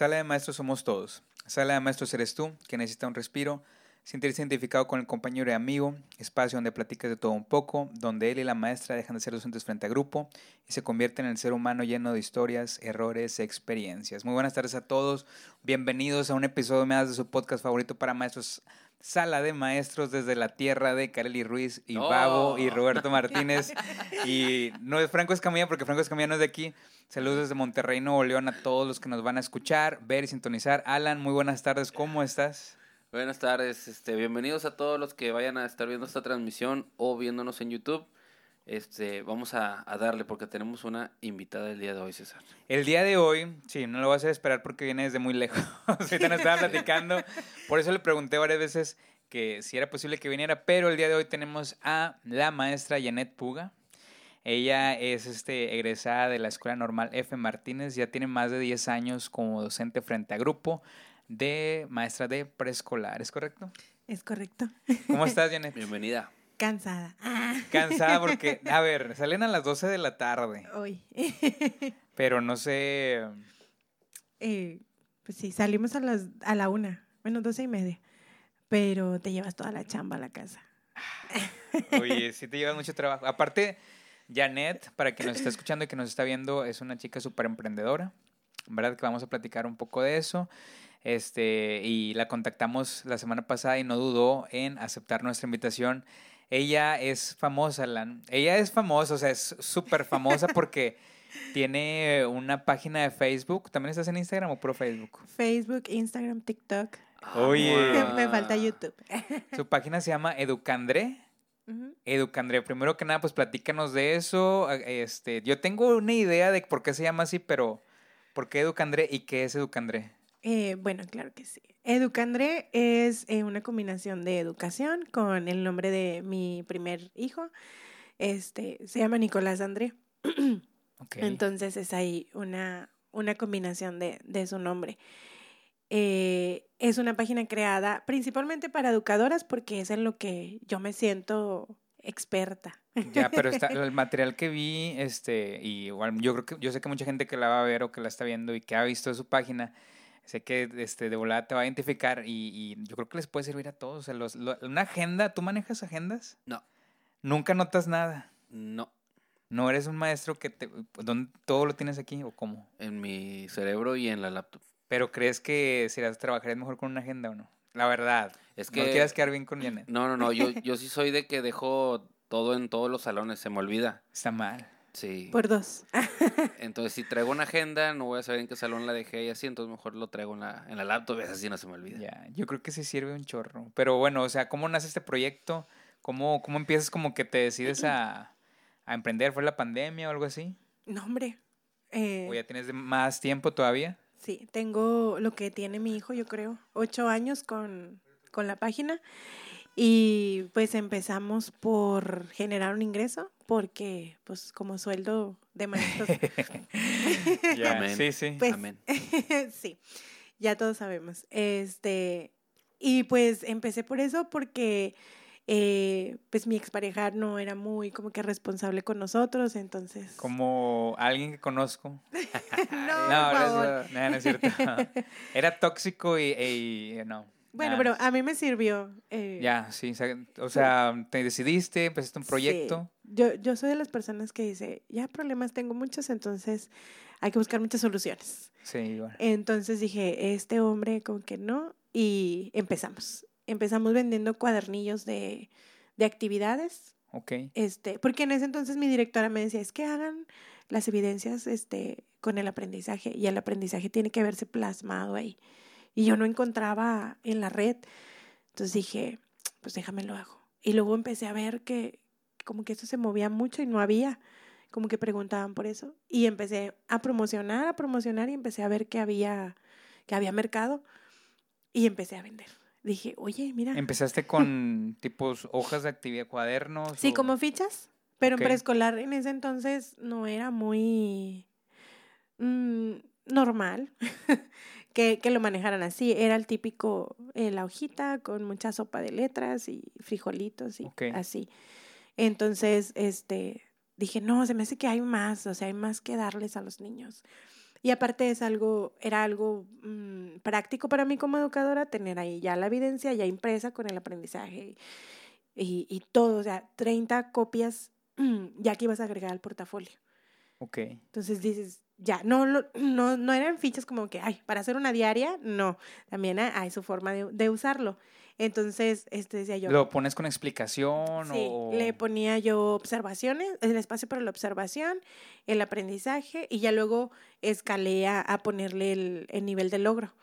Sala de maestros somos todos. Sala de maestros eres tú, que necesita un respiro, sentirse identificado con el compañero y amigo, espacio donde platicas de todo un poco, donde él y la maestra dejan de ser docentes frente a grupo y se convierten en el ser humano lleno de historias, errores, experiencias. Muy buenas tardes a todos, bienvenidos a un episodio más de su podcast favorito para maestros, Sala de Maestros desde la tierra de Kareli Ruiz y Babo y Roberto Martínez. y no es Franco Escamilla porque Franco Escamilla no es de aquí. Saludos desde Monterrey, Nuevo León a todos los que nos van a escuchar, ver y sintonizar. Alan, muy buenas tardes, ¿cómo estás? Buenas tardes, este, bienvenidos a todos los que vayan a estar viendo esta transmisión o viéndonos en YouTube. Este, vamos a, darle porque tenemos una invitada el día de hoy, César. El día de hoy, sí, no lo voy a hacer esperar porque viene desde muy lejos. Ahorita nos estaba platicando. Por eso le pregunté varias veces que si era posible que viniera, pero el día de hoy tenemos a la maestra Janet Puga. Ella es este, egresada de la Escuela Normal F. Martínez, ya tiene más de 10 años como docente frente a grupo de maestra de preescolar, ¿es correcto? Es correcto. ¿Cómo estás, Janet? Bienvenida. Cansada. Cansada porque, a ver, salen a las 12 de la tarde. Hoy. Pero no sé. Eh, pues sí, salimos a, las, a la una, bueno, doce y media. Pero te llevas toda la chamba a la casa. Oye, sí te llevas mucho trabajo. Aparte, Janet, para quien nos está escuchando y que nos está viendo, es una chica súper emprendedora. ¿Verdad? Que vamos a platicar un poco de eso. Este, y la contactamos la semana pasada y no dudó en aceptar nuestra invitación. Ella es famosa, Lan. Ella es famosa, o sea, es súper famosa porque tiene una página de Facebook. ¿También estás en Instagram o pro Facebook? Facebook, Instagram, TikTok. Oye. Me falta YouTube. Su página se llama Educandre. Educandre, primero que nada, pues platícanos de eso. Este, yo tengo una idea de por qué se llama así, pero ¿por qué Educandre y qué es Educandre? Eh, bueno, claro que sí. Educandre es eh, una combinación de educación con el nombre de mi primer hijo. Este, se llama Nicolás André. Entonces es ahí una, una combinación de, de su nombre. Eh, es una página creada principalmente para educadoras porque es en lo que yo me siento experta. Ya, pero está, el material que vi, este, y igual yo creo que yo sé que mucha gente que la va a ver o que la está viendo y que ha visto su página, sé que este, de volada te va a identificar y, yo creo que les puede servir a todos. O sea, los, una agenda, ¿tú manejas agendas? No. ¿Nunca notas nada? No. ¿No eres un maestro que te, ¿dónde, todo lo tienes aquí o cómo? En mi cerebro y en la laptop. ¿Pero crees que si trabajarías mejor con una agenda o no? La verdad. Es que... No quieras quedar bien con Janet. No, no, no. Yo, yo sí soy de que dejo todo en todos los salones. Se me olvida. Está mal. Sí. Por dos. entonces, si traigo una agenda, no voy a saber en qué salón la dejé y así, entonces mejor lo traigo en la, en la laptop, así no se me olvida. Ya, yo creo que sí sirve un chorro. Pero bueno, o sea, ¿cómo nace este proyecto? ¿Cómo, cómo empiezas como que te decides a, a emprender? ¿Fue la pandemia o algo así? No, hombre. Eh, ¿O ya tienes más tiempo todavía? Sí, tengo lo que tiene mi hijo, yo creo, ocho años con, con la página. Y pues empezamos por generar un ingreso, porque pues como sueldo de maestros. Sí, sí. Pues, Amén. sí, ya todos sabemos. Este, y pues empecé por eso porque eh, pues mi expareja no era muy como que responsable con nosotros, entonces... Como alguien que conozco. no, no, no, es cierto. Era tóxico y, y no. Bueno, pero a mí me sirvió. Eh, ya, sí. O sea, te decidiste, empezaste un proyecto. Yo, yo soy de las personas que dice, ya problemas tengo muchos, entonces hay que buscar muchas soluciones. Sí, igual. Entonces dije, este hombre como que no, y empezamos. Empezamos vendiendo cuadernillos de, de actividades. Ok. Este, porque en ese entonces mi directora me decía, es que hagan las evidencias este, con el aprendizaje, y el aprendizaje tiene que verse plasmado ahí y yo no encontraba en la red. Entonces dije, pues déjame lo hago. Y luego empecé a ver que como que eso se movía mucho y no había, como que preguntaban por eso. Y empecé a promocionar, a promocionar y empecé a ver que había, que había mercado y empecé a vender. Dije, oye, mira. ¿Empezaste con tipos hojas de actividad, cuadernos? Sí, como fichas, pero en preescolar en ese entonces no era muy mm, normal. que, que, lo manejaran así. Era el típico, eh, la hojita con mucha sopa de letras y frijolitos y así. Entonces, este, dije, no, se me hace que hay más, o sea, hay más que darles a los niños. Y aparte es algo, era algo mm, práctico para mí como educadora, tener ahí ya la evidencia ya impresa con el aprendizaje y, y todo, o sea, 30 copias ya que ibas a agregar al portafolio. Ok. Entonces dices, ya, no, no, no eran fichas como que, ay, para hacer una diaria, no, también hay su forma de, de usarlo. Entonces, este decía yo, ¿Lo pones con explicación sí, o...? le ponía yo observaciones, el espacio para la observación, el aprendizaje, y ya luego escalé a, a ponerle el, el nivel de logro.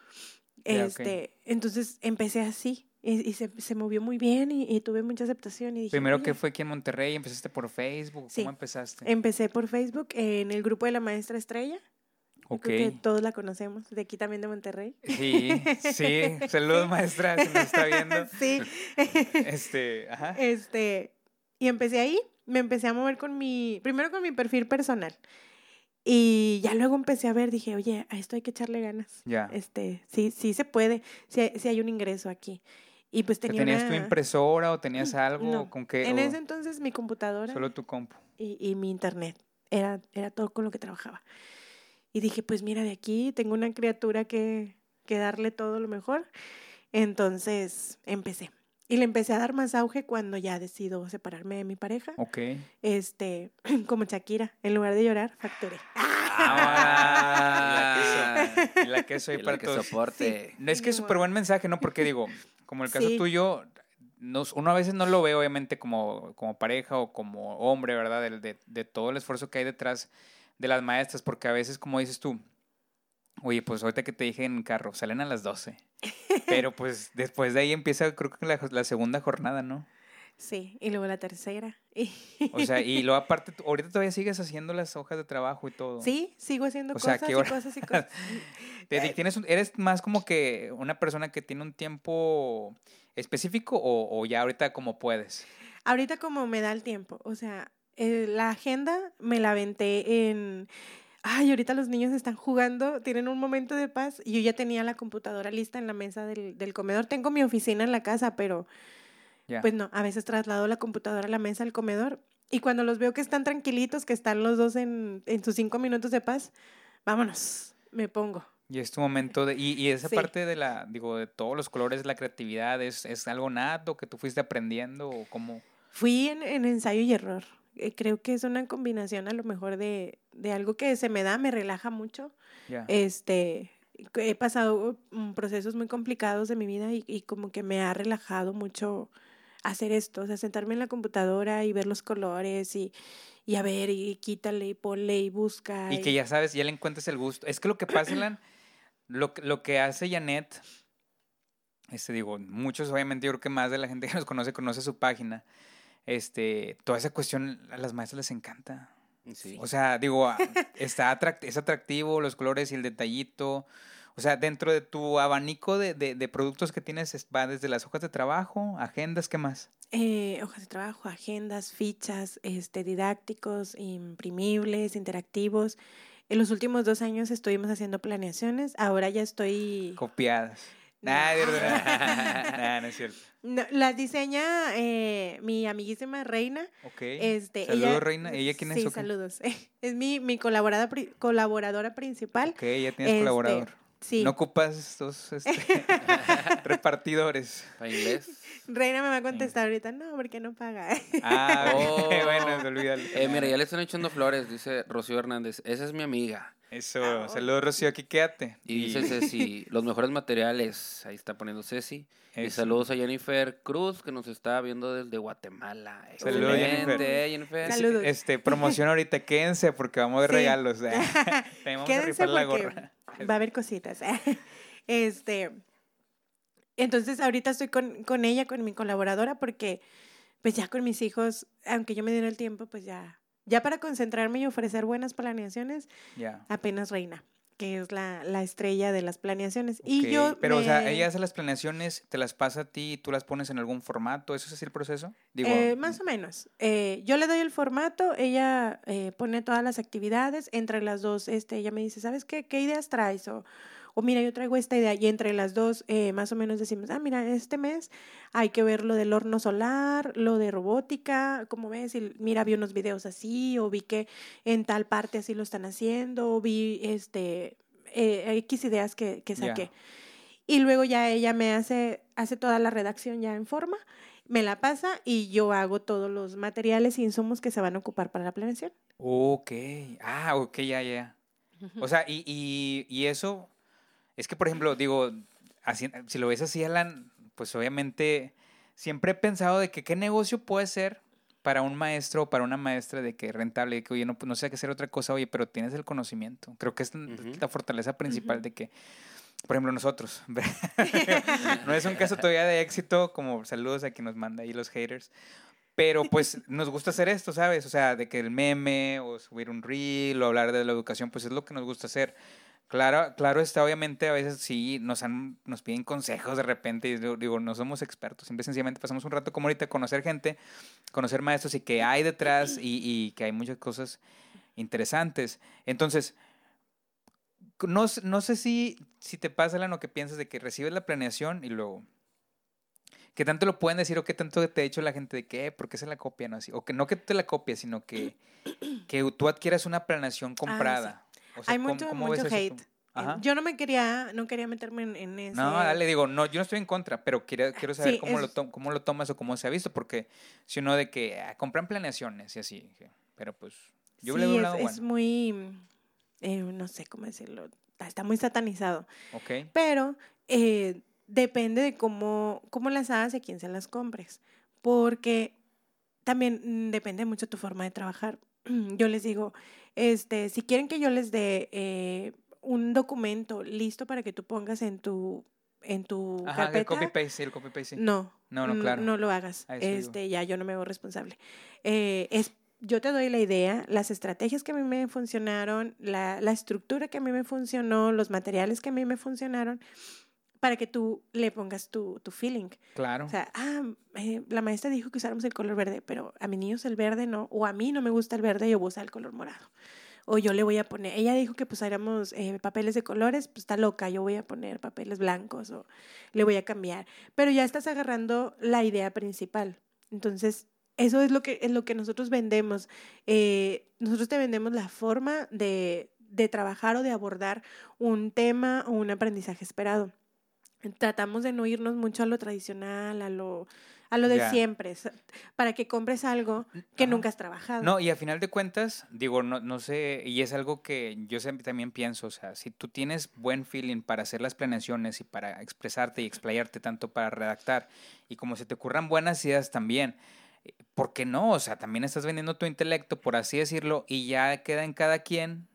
Este, Entonces empecé así, y, y se, se movió muy bien, y, y tuve mucha aceptación. Y dije, Primero que fue aquí en Monterrey, empezaste por Facebook, Sí. ¿cómo empezaste? Empecé por Facebook en el grupo de la maestra Estrella. Yo ok. Creo que todos la conocemos, de aquí también de Monterrey. Sí, sí. Saludos, maestra, si nos está viendo. sí. Este, ajá. Este, y empecé ahí, me empecé a mover con mi, primero con mi perfil personal. Y ya luego empecé a ver, dije, oye, a esto hay que echarle ganas. Ya. Este, sí, sí se puede, sí, hay- sí hay un ingreso aquí. Y pues tenía ¿Tenías tu una- impresora o tenías algo No, con que En ese entonces mi computadora solo tu compu? y, y mi internet. Era, era todo con lo que trabajaba. Y dije, pues mira, de aquí tengo una criatura que, que darle todo lo mejor. Entonces empecé. Y le empecé a dar más auge cuando ya decido separarme de mi pareja. Ok. Este, como Shakira, en lugar de llorar, facturé. Ah, la queso. Y la queso ahí Y la para que todos. soporte. No, es que es súper buen mensaje, ¿no? Porque digo, como el caso Sí. tuyo, nos- uno a veces no lo ve, obviamente, como, como pareja o como hombre, ¿verdad? De, de- de todo el esfuerzo que hay detrás de las maestras, porque a veces, como dices tú, oye, pues ahorita que te dije en carro, salen a las 12. Pero pues después de ahí empieza, creo que la, la segunda jornada, ¿no? Sí, y luego la tercera. Y O sea, y luego aparte, ahorita todavía sigues haciendo las hojas de trabajo y todo. sí, sigo haciendo O sea, cosas ¿qué y cosas y cosas. Te- te- ¿Tienes un- ¿Eres más como que una persona que tiene un tiempo específico o, o ya ahorita como puedes? Ahorita como me da el tiempo, o sea, eh, la agenda me la aventé en... Ay, ahorita los niños están jugando, tienen un momento de paz y yo ya tenía la computadora lista en la mesa del, del comedor. Tengo mi oficina en la casa, pero Ya. pues no, a veces traslado la computadora a la mesa del comedor y cuando los veo que están tranquilitos, que están los dos en, en sus cinco minutos de paz, vámonos, me pongo. Y es tu momento de... Y, y esa Sí. parte de la, digo, de todos los colores, la creatividad, ¿es, es algo nato que tú fuiste aprendiendo o cómo? Fui en, en ensayo y error. Eh, Creo que es una combinación a lo mejor de, de algo que se me da, me relaja mucho. Ya. Este, he pasado mm, procesos muy complicados de mi vida y, y como que me ha relajado mucho hacer esto, o sea, sentarme en la computadora y ver los colores y, y a ver, y quítale y ponle y busca. Y que ya sabes, ya le encuentras el gusto. Es que lo que pasa, Lan, lo, que- lo que hace Janet, este digo, muchos obviamente, yo creo que más de la gente que nos conoce, conoce su página. Este, toda esa cuestión a las maestras les encanta. Sí. O sea, digo, está atract- es atractivo los colores y el detallito. O sea, dentro de tu abanico de, de- de productos que tienes es- va desde las hojas de trabajo, agendas, ¿qué más? Eh, hojas de trabajo, agendas, fichas, este, didácticos, imprimibles, interactivos. En los últimos dos años estuvimos haciendo planeaciones. Ahora ya estoy. Copiadas. No. Nah. Nah, no es cierto. No, las diseña eh, mi amiguísima Reina. Ok. Este, Saludos, ella- Reina. ¿Ella quién es Sí, saludos. Es mi, mi colaborada, colaboradora principal. Ok, ya tienes Este, colaborador. Sí. No ocupas estos este, repartidores. Para inglés. Reina me va a contestar ahorita, no, porque no paga. Ah, Oh. bueno, olvídalo. Eh, mira, ya le están echando flores, dice Rocío Hernández. Esa es mi amiga. Eso, Ah, saludos, Rocío, aquí quédate. Y dice Ceci, los mejores materiales. Ahí está poniendo Ceci. Y saludos a Jennifer Cruz, que nos está viendo desde Guatemala. Saludos, Excelente, Jennifer. eh, Jennifer. Saludos. Este, promoción ahorita, quédense porque vamos de Sí. regalos. eh. Te vamos a Quédense rifar la gorra. va a haber cositas. Este, entonces ahorita estoy con, con ella, con mi colaboradora, porque pues ya con mis hijos, aunque yo me diera el tiempo, pues ya, ya para concentrarme y ofrecer buenas planeaciones, apenas Reina, que es la, la estrella de las planeaciones. Y yo Pero, o sea, ella hace las planeaciones, te las pasa a ti y tú las pones en algún formato. ¿Eso es así el proceso? Digo, Eh, más o menos. Eh, yo le doy el formato, ella eh, pone todas las actividades, entre las dos, este, ella me dice, ¿sabes qué? ¿Qué ideas traes? O, o mira, yo traigo esta idea y entre las dos eh, más o menos decimos, ah, mira, este mes hay que ver lo del horno solar, lo de robótica, como ves, y mira, vi unos videos así, o vi que en tal parte así lo están haciendo, o vi este, eh, X ideas que, que saqué. Y luego ya ella me hace, hace toda la redacción ya en forma, me la pasa y yo hago todos los materiales y insumos que se van a ocupar para la planeación. Ok, ah, ok, ya, ya. O sea, y, y, y, eso, es que por ejemplo, digo, así, si lo ves así, Alan, pues obviamente siempre he pensado de que qué negocio puede ser para un maestro o para una maestra de que rentable, de que oye, no, no sé qué hacer otra cosa, oye, pero tienes el conocimiento. Creo que es la fortaleza principal de que, por ejemplo, nosotros, no es un caso todavía de éxito, como saludos a quien nos manda ahí los haters, pero pues nos gusta hacer esto, ¿sabes? O sea, de que el meme o subir un reel o hablar de la educación, pues es lo que nos gusta hacer. Claro, claro está, obviamente a veces sí nos han, nos piden consejos de repente y digo, no somos expertos, simple sencillamente pasamos un rato como ahorita a conocer gente, conocer maestros y que hay detrás y, y que hay muchas cosas interesantes. Entonces, no, no sé si, si te pasa lo que piensas de que recibes la planeación y luego ¿Qué tanto lo pueden decir o qué tanto te ha dicho la gente de qué? ¿Por qué se la copian así? O que no que te la copies, sino que, que tú adquieras una planeación ah, comprada. Hay mucho, mucho hate. Yo no me quería, no quería meterme en, en eso. No, dale, digo, no, yo no estoy en contra, pero quiero, quiero saber cómo, lo cómo lo tomas o cómo se ha visto, porque si uno de que ah, compran planeaciones y así, pero pues yo le veo un lado es, es muy, eh, no sé cómo decirlo, está muy satanizado. Ok. Pero eh, depende de cómo, cómo las hagas y quién se las compres. Porque también depende mucho tu forma de trabajar. Yo les digo, este, si quieren que yo les dé eh, un documento listo para que tú pongas en tu en tu carpeta. El copy paste, el copy paste. No, no, no, claro. No lo hagas. Este, ya yo no me hago responsable. Eh, es, yo te doy la idea, las estrategias que a mí me funcionaron, la, la estructura que a mí me funcionó, los materiales que a mí me funcionaron para que tú le pongas tu, tu feeling. Claro. O sea, ah, eh, la maestra dijo que usáramos el color verde, pero a mis niños el verde no, o a mí no me gusta el verde, yo voy a usar el color morado. O yo le voy a poner, ella dijo que pusáramos eh, papeles de colores, pues está loca, yo voy a poner papeles blancos o le voy a cambiar. Pero ya estás agarrando la idea principal. Entonces, eso es lo que, es lo que nosotros vendemos. Eh, nosotros te vendemos la forma de, de trabajar o de abordar un tema o un aprendizaje esperado tratamos de no irnos mucho a lo tradicional, a lo, a lo de siempre, para que compres algo que nunca has trabajado. No, y a final de cuentas, digo, no, no sé, y es algo que yo también pienso, o sea, si tú tienes buen feeling para hacer las planeaciones y para expresarte y explayarte tanto para redactar, y como se te ocurran buenas ideas también, eh, ¿por qué no? O sea, también estás vendiendo tu intelecto, por así decirlo, y ya queda en cada quien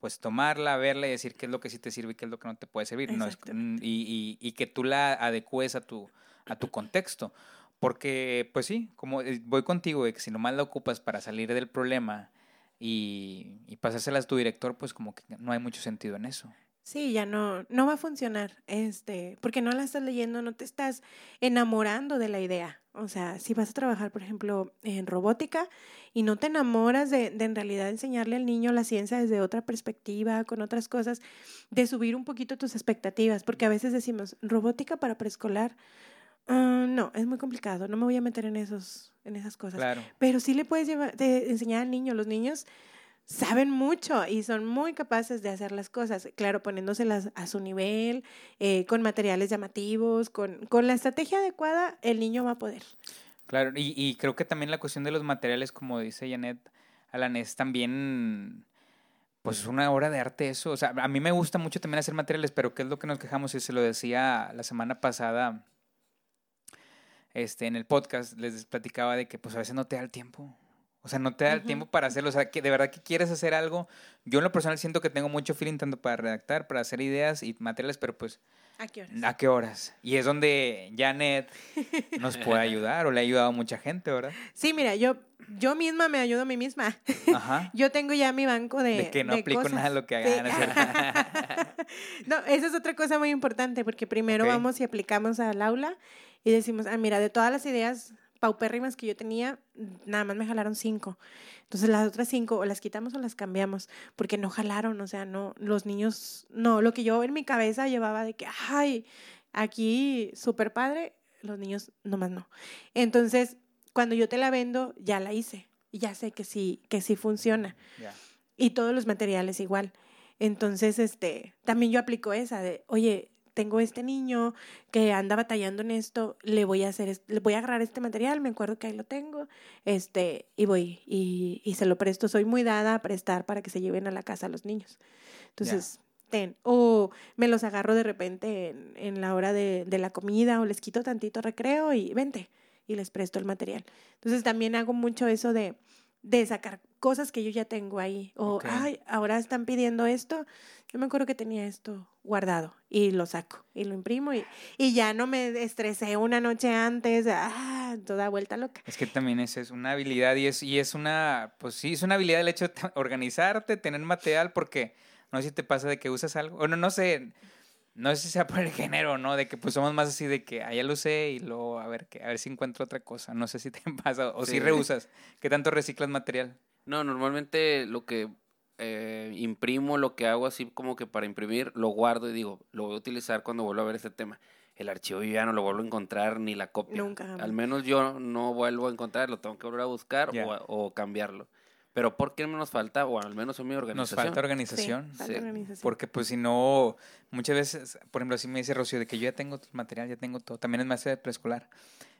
pues tomarla, verla y decir qué es lo que sí te sirve y qué es lo que no te puede servir. No mm, y, y, que tú la adecues a tu, a tu contexto. Porque, pues sí, como eh, voy contigo, de que si nomás la ocupas para salir del problema y, y pasárselas a tu director, pues como que no hay mucho sentido en eso. Sí, ya no, no va a funcionar, este, porque no la estás leyendo, no te estás enamorando de la idea. O sea, si vas a trabajar, por ejemplo, en robótica y no te enamoras de, de en realidad enseñarle al niño la ciencia desde otra perspectiva, con otras cosas, de subir un poquito tus expectativas, porque a veces decimos, robótica para preescolar, ah, no, es muy complicado, no me voy a meter en, esos, en esas cosas. Claro. Pero sí le puedes llevar, de enseñar al niño, los niños saben mucho y son muy capaces de hacer las cosas, claro, poniéndoselas a su nivel, eh, con materiales llamativos, con, con la estrategia adecuada, el niño va a poder. Claro, y, y creo que también la cuestión de los materiales, como dice Janet Alan, es también pues una obra de arte eso. O sea, a mí me gusta mucho también hacer materiales, pero ¿qué es lo que nos quejamos? Y se lo decía la semana pasada este, en el podcast, les platicaba de que pues a veces no te da el tiempo. O sea, no te da el tiempo para hacerlo. O sea, que de verdad que quieres hacer algo. Yo en lo personal siento que tengo mucho feeling tanto para redactar, para hacer ideas y materiales, pero pues... ¿A qué horas? ¿A qué horas? Y es donde Janet nos puede ayudar o le ha ayudado a mucha gente, ¿verdad? Sí, mira, yo, yo misma me ayudo a mí misma. Ajá. Yo tengo ya mi banco de. De que no aplico nada de lo que hagan. no, esa es otra cosa muy importante porque primero vamos y aplicamos al aula y decimos, ah, mira, de todas las ideas paupérrimas que yo tenía, nada más me jalaron cinco. Entonces las otras cinco o las quitamos o las cambiamos, porque no jalaron, o sea, no, los niños, no, lo que yo en mi cabeza llevaba de que, ay, aquí súper padre, los niños nomás no. Entonces, cuando yo te la vendo, ya la hice, y ya sé que sí, que sí funciona. Y todos los materiales igual. Entonces, este, también yo aplico esa de, oye, tengo este niño que anda batallando en esto, le voy a hacer, le voy a agarrar este material, me acuerdo que ahí lo tengo, este, y voy, y, y se lo presto. Soy muy dada a prestar para que se lleven a la casa a los niños. Entonces, ten. O me los agarro de repente en, en la hora de, de la comida, o les quito tantito recreo y vente, y les presto el material. Entonces, también hago mucho eso de, de sacar cosas que yo ya tengo ahí. O, ay, ahora están pidiendo esto. Yo me acuerdo que tenía esto guardado y lo saco y lo imprimo y, y ya no me estresé una noche antes, ah, toda vuelta loca. Es que también es, es una habilidad y es, y es una, pues sí, es una habilidad el hecho de organizarte, tener material, porque no sé si te pasa de que usas algo, o no, no sé, no sé si sea por el género, ¿no? De que pues somos más así de que ah, ya lo usé y luego a ver, que, a ver si encuentro otra cosa, no sé si te pasa, o si reusas, ¿qué tanto reciclas material? No, normalmente lo que eh, imprimo, lo que hago así como que para imprimir, lo guardo y digo, lo voy a utilizar cuando vuelva a ver este tema. El archivo yo ya no lo vuelvo a encontrar ni la copia. Nunca, jamás. Al menos yo no vuelvo a encontrar, lo tengo que volver a buscar o cambiarlo. Pero ¿por qué nos falta? O al menos en mi Nos organización. falta organización. Sí, falta Sí, organización. Porque pues si no, muchas veces, por ejemplo, así me dice Rocío de que yo ya tengo tu material, ya tengo todo, también es maestra de preescolar,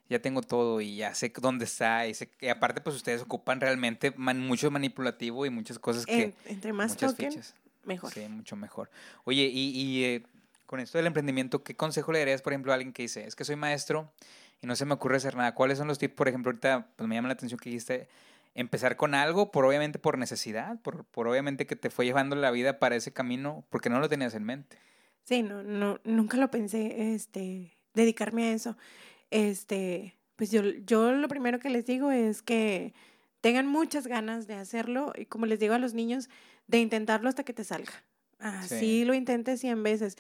ya tengo todo y ya sé dónde está y, sé, y aparte pues ustedes ocupan realmente man- mucho manipulativo y muchas cosas que... En- entre más toquen, fichas. mejor. Sí, mucho mejor. Oye, y, y, eh, con esto del emprendimiento, ¿qué consejo le darías, por ejemplo, a alguien que dice, es que soy maestro y no se me ocurre hacer nada? ¿Cuáles son los tips, por ejemplo, ahorita pues me llama la atención que dijiste, empezar con algo, por obviamente por necesidad, por, por obviamente que te fue llevando la vida para ese camino, porque no lo tenías en mente. Sí, no, no, nunca lo pensé, este, dedicarme a eso. Este, pues yo, yo lo primero que les digo es que tengan muchas ganas de hacerlo y como les digo a los niños, de intentarlo hasta que te salga. Así Sí. lo intentes 100 veces.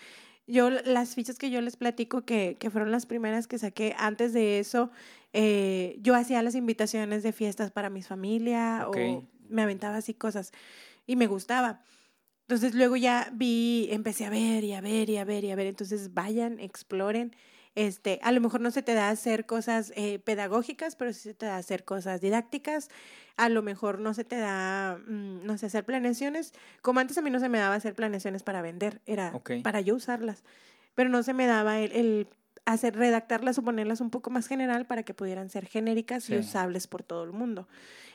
Yo, las fichas que yo les platico, que, que fueron las primeras que saqué, antes de eso, eh, yo hacía las invitaciones de fiestas para mi familia o me aventaba así cosas y me gustaba. Entonces luego ya vi, empecé a ver y a ver y a ver y a ver. Entonces vayan, exploren. Este, a lo mejor no se te da hacer cosas eh, pedagógicas, pero sí se te da hacer cosas didácticas. A lo mejor no se te da, mm, no sé, hacer planeaciones. Como antes a mí no se me daba hacer planeaciones para vender, era Ok. para yo usarlas. Pero no se me daba el, el hacer, redactarlas o ponerlas un poco más general para que pudieran ser genéricas Sí. y usables por todo el mundo.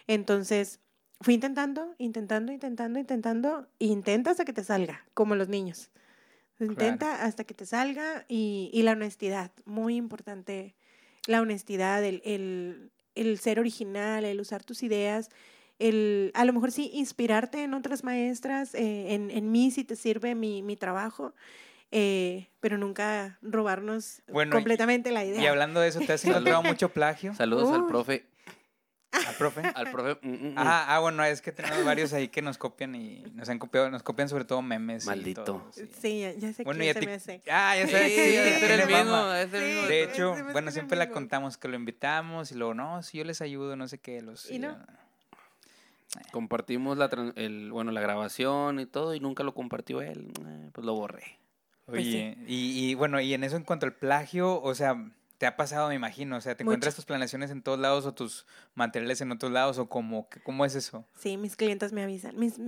Entonces, fui intentando, intentando, intentando, intentando, e intenta hasta que te salga, como los niños. Intenta hasta que te salga y, y la honestidad, muy importante, la honestidad, el, el, el ser original, el usar tus ideas, el a lo mejor sí inspirarte en otras maestras, eh, en, en mí si te sirve mi, mi trabajo, eh, pero nunca robarnos Bueno, y- completamente la idea. Y hablando de eso, ¿te has encontrado mucho plagio? Saludos al profe. ¿Al profe? Al profe. mm, mm, mm. Ajá, ah, bueno, es que tenemos varios ahí que nos copian y nos han copiado, nos copian sobre todo memes. y Maldito. todo, sí. Sí, ya, ya sé Bueno, que se ti- me hace. Ah, ya Sí, que ese era el mismo, el Sí. De hecho, bueno, siempre la contamos que lo invitamos y luego, no, si yo les ayudo, no sé qué, los... ¿Y no? Compartimos la, tran- el, bueno, la grabación y todo y nunca lo compartió él. Eh, Pues lo borré. Pues Oye, y, y bueno, y en eso en cuanto al plagio, o sea, te ha pasado, me imagino, o sea, ¿te Mucho. encuentras tus planeaciones en todos lados o tus materiales en otros lados o cómo, cómo es eso? Sí, mis clientes me avisan. Mis,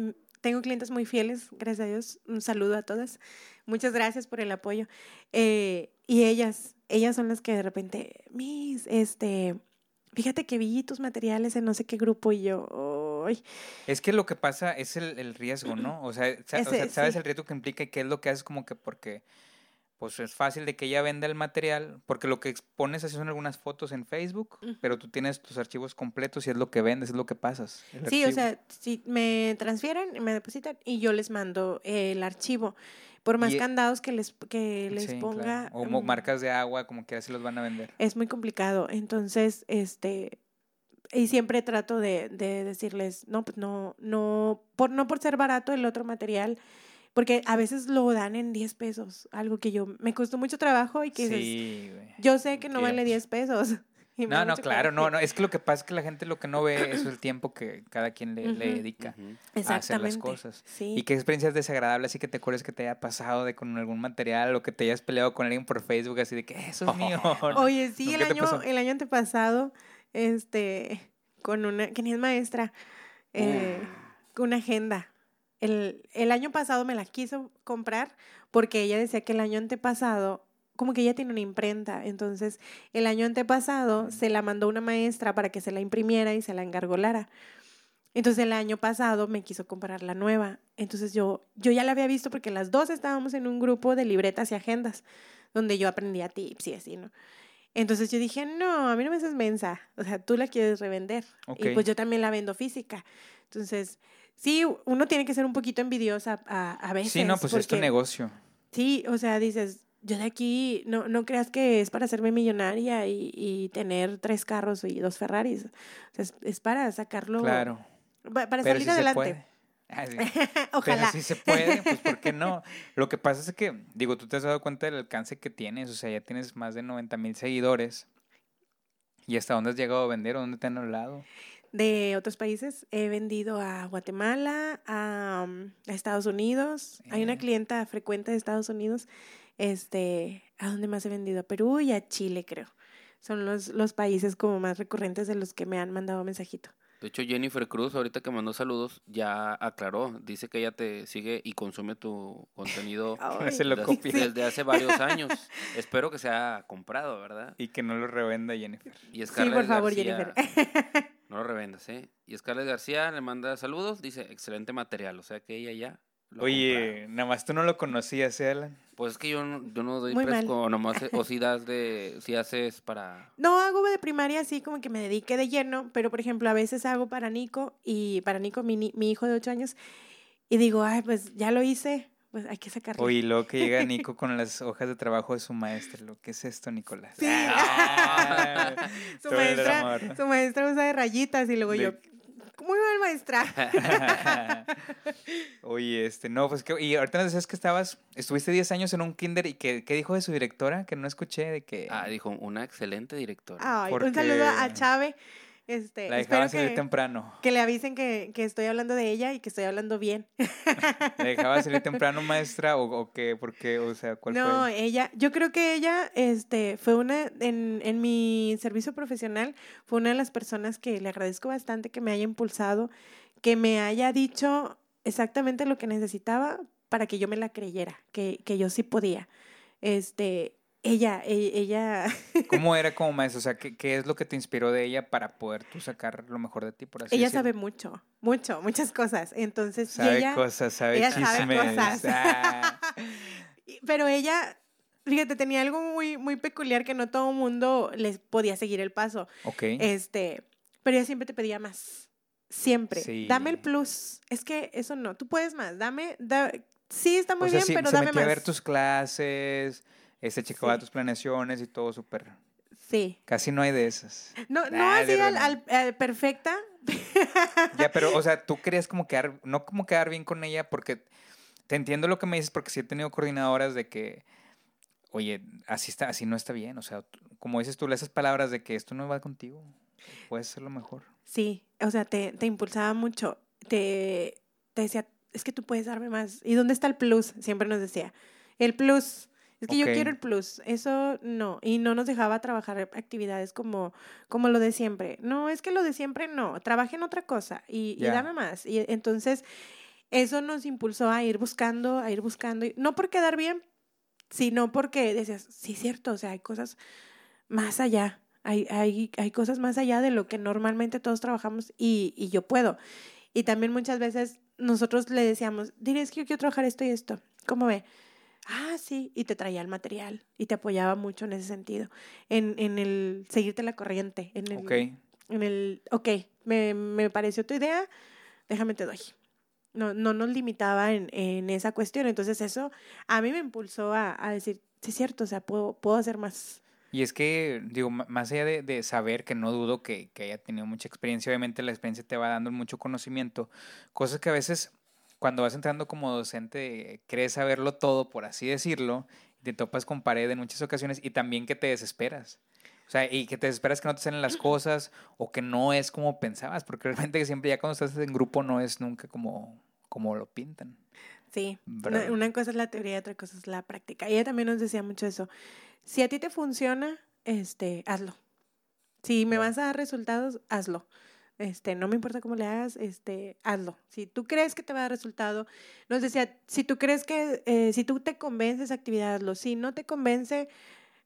tengo clientes muy fieles, gracias a Dios. Un saludo a todas. Muchas gracias por el apoyo. Eh, y ellas, ellas son las que de repente, mis, este, fíjate que vi tus materiales en no sé qué grupo y yo, ¡ay! Es que lo que pasa es el, el riesgo, ¿no? O sea, o sabes sí. el riesgo que implica y qué es lo que haces como que porque pues es fácil de que ella venda el material, porque lo que expones así son algunas fotos en Facebook, pero tú tienes tus archivos completos y es lo que vendes, es lo que pasas. Sí, o sea, si me transfieren, me depositan y yo les mando el archivo. Por más Y- candados que les, que les Sí, ponga. claro. O mm, marcas de agua, como que así los van a vender. es muy complicado. Entonces, este, y siempre trato de, de decirles, no, pues no, no, por, no por ser barato el otro material, porque a veces lo dan en 10 pesos, algo que yo, me costó mucho trabajo y que dices, Sí, güey. yo sé que no vale 10 pesos. Y No, no, claro, no, no. Es que lo que pasa es que la gente lo que no ve es el tiempo que cada quien le, dedica a hacer las cosas. Sí. ¿Y qué experiencias desagradables así que te acuerdas que te haya pasado de con algún material o que te hayas peleado con alguien por Facebook así de que eso es mío? Oye, sí, el ¿Nunca te año, el año antepasado, este, con una, que ni es maestra, eh, con una agenda. El, el año pasado me la quiso comprar porque ella decía que el año antepasado, como que ella tiene una imprenta, entonces el año antepasado se la mandó una maestra para que se la imprimiera y se la engargolara. Entonces el año pasado me quiso comprar la nueva. Entonces yo, yo ya la había visto porque las dos estábamos en un grupo de libretas y agendas donde yo aprendía tips y así, ¿no? Entonces yo dije, no, a mí no me haces mensa. O sea, tú la quieres revender. Y pues yo también la vendo física. Entonces, sí, uno tiene que ser un poquito envidiosa a, a veces. Sí, no, pues es tu negocio. Sí, o sea, dices, yo de aquí, no, no creas que es para hacerme millonaria y, y tener tres carros y dos Ferraris. O sea, es, es para sacarlo. Claro. pa- Para salir adelante. Ah. Ojalá. Pero sí se puede, pues ¿por qué no? Lo que pasa es que, digo, tú te has dado cuenta del alcance que tienes, o sea, ya tienes más de 90 mil seguidores. ¿Y hasta dónde has llegado a vender o dónde te han hablado? de otros países. He vendido a Guatemala, a, um, a Estados Unidos. Hay una Eh. clienta frecuente de Estados Unidos. Este, ¿a dónde más he vendido? A Perú y a Chile, creo. Son los, los países como más recurrentes de los que me han mandado mensajito. De hecho, Jennifer Cruz, ahorita que mandó saludos, ya aclaró. Dice que ella te sigue y consume tu contenido Ay, se lo desde, hace varios años. Espero que sea comprado, ¿verdad? Y que no lo revenda Jennifer. Y Sí, por favor, García- Jennifer. No lo revendas, ¿eh? Y Scarlett García le manda saludos, dice, excelente material, o sea que ella ya lo Oye, nada más tú no lo conocías, ¿eh, Alan. Pues es que yo no, yo no doy Muy mal. fresco, nomás, o si das de, si haces para... No hago de primaria así como que me dedique de lleno, pero por ejemplo a veces hago para Nico y para Nico, mi, mi hijo de 8 años, y digo, ay, pues ya lo hice, pues hay que sacarlo. Oye, luego que llega Nico con las hojas de trabajo de su maestro. Lo que es esto, Nicolás? Sí. Ah, su, maestra, su maestra usa de rayitas y luego De- yo, muy mal maestra. Oye, este, no, pues que, y ahorita nos decías que estabas, estuviste 10 años en un kinder y que, ¿qué dijo de su directora? Que no escuché de que Ah, dijo, una excelente directora. Ay, Porque- un saludo a Chave. Este, la dejaba salir que, temprano. que le avisen que, que estoy hablando de ella y que estoy hablando bien. ¿La dejaba salir temprano, maestra? ¿O, o qué? ¿Por qué? O sea, ¿cuál No, fue? ella, yo creo que ella, este, fue una, en, en mi servicio profesional, fue una de las personas que le agradezco bastante que me haya impulsado, que me haya dicho exactamente lo que necesitaba para que yo me la creyera, que, que yo sí podía. Este, ella, e- ella, ¿Cómo era como maestra? O sea, ¿qué, qué es lo que te inspiró de ella para poder tú sacar lo mejor de ti, por así ella sabe mucho, mucho, muchas cosas. Entonces, Sabe ella, cosas, sabe ella sabe chismes. cosas. Ah, Pero ella, fíjate, tenía algo muy, muy peculiar que no todo el mundo les podía seguir el paso. ok. Este, pero ella siempre te pedía más. Siempre. Sí. Dame el plus. Es que eso no, tú puedes más. Dame, da- sí está muy o sea, bien, sí, pero se dame metía más. a ver tus clases, este, checaba Sí. tus planeaciones y todo súper. Sí. Casi no hay de esas. No, no así al, al- al perfecta. Ya, pero, o sea, tú querías como quedar, no como quedar bien con ella, porque te entiendo lo que me dices, porque sí he tenido coordinadoras de que, oye, así está, así no está bien. O sea, como dices tú, esas palabras de que esto no va contigo, puedes hacerlo mejor. Sí, o sea, te, te impulsaba mucho. Te, te decía, es que tú puedes darme más. ¿Y dónde está el plus? Siempre nos decía. El plus. Es que yo quiero el plus. Eso no. Y no nos dejaba trabajar actividades como, como lo de siempre. No, es que lo de siempre no. Trabaja en otra cosa y, y Ya. dame más. Y entonces, eso nos impulsó a ir buscando, a ir buscando. y No por quedar bien, sino porque decías, sí, cierto, o sea, hay cosas más allá. Hay, hay, hay cosas más allá de lo que normalmente todos trabajamos y, y yo puedo. Y también muchas veces nosotros le decíamos, dile, es que yo quiero trabajar esto y esto. ¿Cómo ve? Ah, sí. Y te traía el material y te apoyaba mucho en ese sentido. En, en el seguirte la corriente. En el, Ok. en el, ok, me, me pareció tu idea, déjame te doy. No, no nos limitaba en, en esa cuestión. Entonces eso a mí me impulsó a, a decir, sí es cierto, o sea, puedo, puedo hacer más. Y es que, digo, más allá de, de saber que no dudo que, que haya tenido mucha experiencia, obviamente la experiencia te va dando mucho conocimiento, cosas que a veces cuando vas entrando como docente crees saberlo todo, por así decirlo, te topas con pared en muchas ocasiones y también que te desesperas. O sea, y que te esperas que no te salen las cosas o que no es como pensabas, porque realmente que siempre ya cuando estás en grupo no es nunca como, como lo pintan. Sí, ¿Verdad? una cosa es la teoría otra cosa es la práctica. Ella también nos decía mucho eso. Si a ti te funciona, este, hazlo. Si me vas a dar resultados, hazlo. Este, no me importa cómo le hagas, este, hazlo. Si tú crees que te va a dar resultado, nos decía, si tú crees que, eh, si tú te convences, actividad, hazlo. Si no te convence,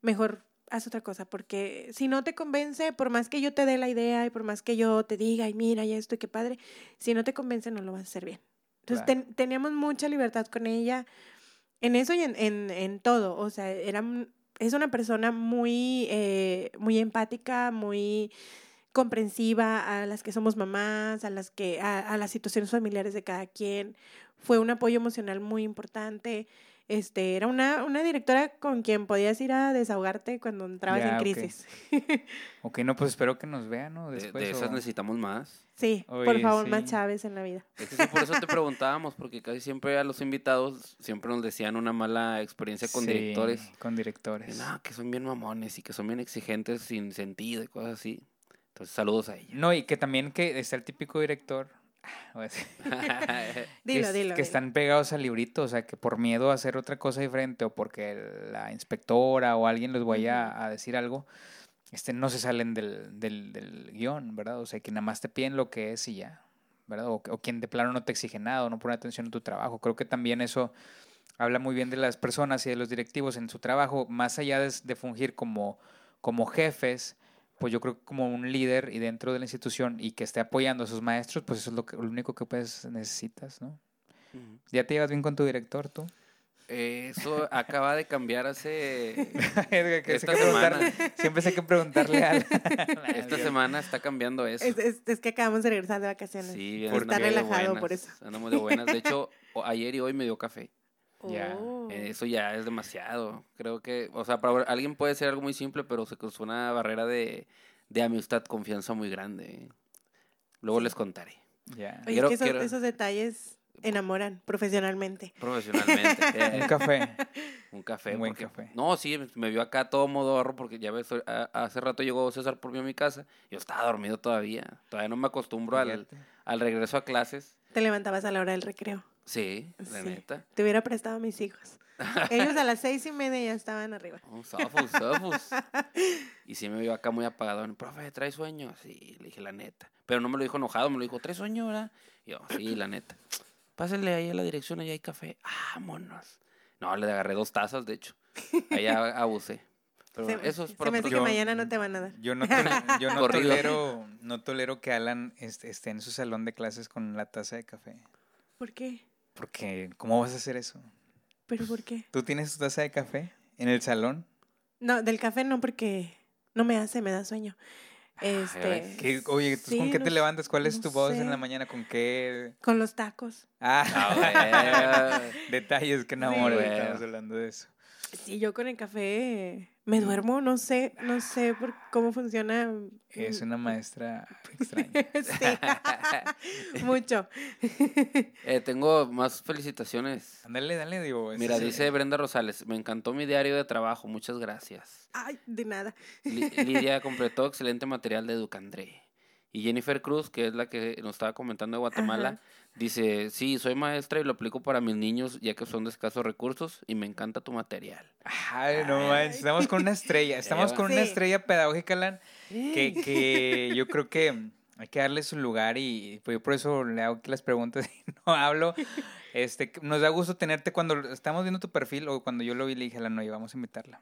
mejor haz otra cosa, porque si no te convence, por más que yo te dé la idea y por más que yo te diga, y mira, y esto, y qué padre, si no te convence, no lo vas a hacer bien. Entonces, Claro. ten- teníamos mucha libertad con ella en eso y en, en, en todo. O sea, era, es una persona muy, eh, muy empática, muy comprensiva a las que somos mamás, a las que, a, a las situaciones familiares de cada quien. Fue un apoyo emocional muy importante. Este, era una, una directora con quien podías ir a desahogarte cuando entrabas Ya, en crisis. Ok, no, pues espero que nos vean, ¿no? De, Después. de o- esas necesitamos más. Sí, por Oye, favor, sí. más Chávez en la vida. Es que sí, por eso te preguntábamos, porque casi siempre a los invitados siempre nos decían una mala experiencia con Sí, directores. Con directores. no, que son bien mamones y que son bien exigentes sin sentido y cosas así. Entonces, saludos a ella. No, y que también que está el típico director. voy a decir, Dilo, que, es- dilo. que dilo. están pegados al librito, o sea, que por miedo a hacer otra cosa diferente o porque la inspectora o alguien les vaya a decir algo, este, no se salen del, del, del guion, ¿verdad? O sea, que nada más te piden lo que es y ya, ¿verdad? O, o quien de plano no te exige nada o no pone atención en tu trabajo. Creo que también eso habla muy bien de las personas y de los directivos en su trabajo, más allá de, de fungir como, como jefes, pues yo creo que como un líder y dentro de la institución y que esté apoyando a sus maestros, pues eso es lo, que, lo único que pues necesitas, ¿no? ¿Ya te llevas bien con tu director tú? Eh, Eso acaba de cambiar hace... Edgar, que sé Esta semana. siempre sé que preguntarle a Esta semana está cambiando eso. Es, es- es que acabamos de regresar de vacaciones. Sí, Por- Está andamos de relajado por buenas, eso. Andamos de buenas. De hecho, ayer y hoy me dio café. Ya. Oh. Eso ya es demasiado. Creo que, o sea, para alguien puede ser algo muy simple, pero se cruzó una barrera de, de amistad, confianza muy grande. Luego Sí. les contaré. Ya. Oye, Quiero- es que esos, quiero- esos detalles enamoran profesionalmente. Profesionalmente. eh, Un café. un café. un buen porque- café. No, sí, me vio acá todo modorro porque ya ves, a- hace rato llegó César por mí a mi casa. Yo estaba dormido todavía. Todavía no me acostumbro al, al regreso a clases. Te levantabas a la hora del recreo. Sí, la Sí. neta. Te hubiera prestado a mis hijos. Ellos a las seis y media ya estaban arriba. Oh, sofus, sofus. Y sí me vio acá muy apagado. Profe, ¿trae sueño? Sí, le dije la neta. Pero no me lo dijo enojado, me lo dijo, ¿trae sueño, verdad? Y yo, sí, la neta. Pásenle ahí a la dirección, allá hay café. Vámonos. No, le agarré dos tazas, de hecho. Allá abusé. Pero se, eso es se para me hace que Yo- mañana no te van a dar. Yo no, tole- yo no tolero, no tolero que Alan esté en su salón de clases con la taza de café. ¿Por qué? Porque, ¿cómo vas a hacer eso? ¿Pero por qué? ¿Tú tienes tu taza de café en el salón? No, del café no, porque no me hace, me da sueño. ves. Este, ¿Qué- oye, ¿tú sí, ¿con qué no te levantas? ¿Cuál es no tu voz en la mañana? ¿Con qué? Con los tacos. Ah, Ah, detalles que enamoran. bueno. Estamos hablando de eso. Sí, yo con el café me duermo, no sé, no sé por cómo funciona. Es mm, una maestra extraña. sí, mucho. Eh, tengo más felicitaciones. Ándale, dale, digo. Mira, dice Brenda Rosales, me encantó mi diario de trabajo, muchas gracias. Ay, de nada. Li- Lidia completó excelente material de Educandré. Y Jennifer Cruz, que es la que nos estaba comentando de Guatemala, Ajá. Dice, sí, soy maestra y lo aplico para mis niños ya que son de escasos recursos y me encanta tu material. Ay, no manches, estamos con una estrella. Estamos con una estrella pedagógica, Alan, que, que yo creo que hay que darle su lugar y pues yo por eso le hago aquí las preguntas y no hablo. Este, nos da gusto tenerte cuando estamos viendo tu perfil o cuando yo lo vi le dije, Alan, no, vamos a invitarla.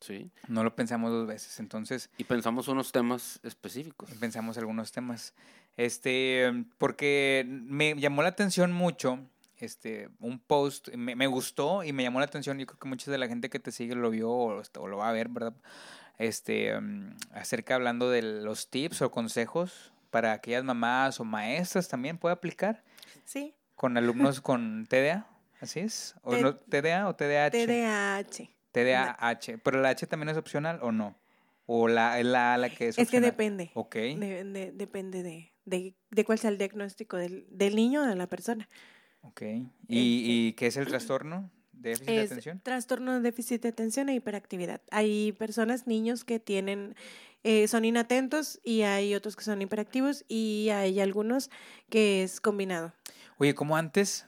Sí. No lo pensamos dos veces, entonces Y pensamos unos temas específicos. pensamos algunos temas. Este, porque me llamó la atención mucho, este, un post, me, me gustó y me llamó la atención, yo creo que mucha de la gente que te sigue lo vio o, o lo va a ver, ¿verdad? Este, mm, acerca hablando de los tips o consejos para aquellas mamás o maestras también puede aplicar Sí, con alumnos con TDA, ¿así es? ¿O T- no, TDA o TDAH? TDAH. TDAH, pero la H también es opcional o no? ¿O la, es la la que es Es que opcional? depende. Ok. de- de- depende de, de, de cuál sea el diagnóstico del, del niño o de la persona. Ok. ¿Y, ¿Y qué es el trastorno? déficit de Es atención. trastorno de déficit de atención e hiperactividad. Hay personas, niños que tienen, eh, son inatentos y hay otros que son hiperactivos y hay algunos que es combinado. Oye, como antes,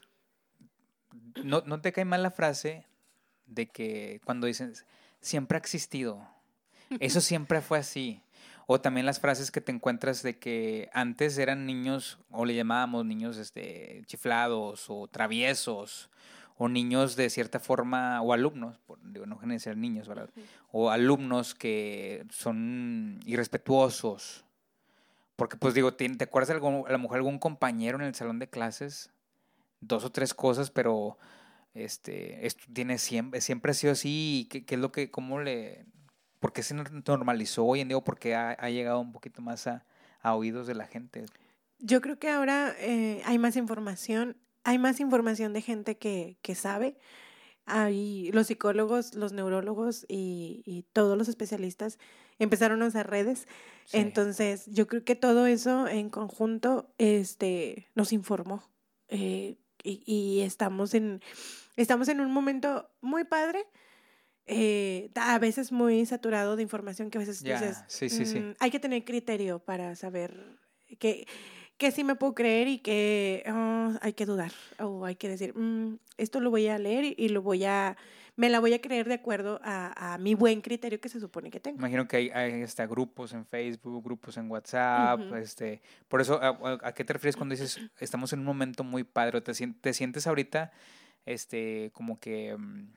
¿no, ¿no te cae mal la frase de que cuando dicen siempre ha existido? Eso siempre fue así. O también las frases que te encuentras de que antes eran niños, o le llamábamos niños este, chiflados o traviesos, o niños de cierta forma, o alumnos, por, digo, no quieren ser niños, ¿verdad? O alumnos que son irrespetuosos. Porque, pues digo, ¿te, te acuerdas de algún- a lo mejor algún compañero en el salón de clases? Dos o tres cosas, pero este, esto tiene siempre, siempre ha sido así. ¿Y ¿Qué, qué es lo que, cómo le, por qué se nor- normalizó hoy en día o por qué ha, ha llegado un poquito más a, a oídos de la gente? Yo creo que ahora eh, hay más información, hay más información de gente que, que sabe. Hay los psicólogos, los neurólogos y, y todos los especialistas empezaron a usar redes. Sí. Entonces, yo creo que todo eso en conjunto este, nos informó. eh, y, y estamos en estamos en un momento muy padre, eh, a veces muy saturado de información que a veces dices, sí, sí, sí. "Mm, hay que tener criterio para saber que, que sí me puedo creer y que ah, hay que dudar o hay que decir, "Mm, esto lo voy a leer y, y lo voy a, me la voy a creer de acuerdo a, a mi buen criterio que se supone que tengo. Imagino que hay, hay hasta grupos en Facebook, grupos en WhatsApp, este, por eso, ¿a, qué te refieres cuando dices estamos en un momento muy padre? ¿Te, te sientes ahorita, este, como que mm,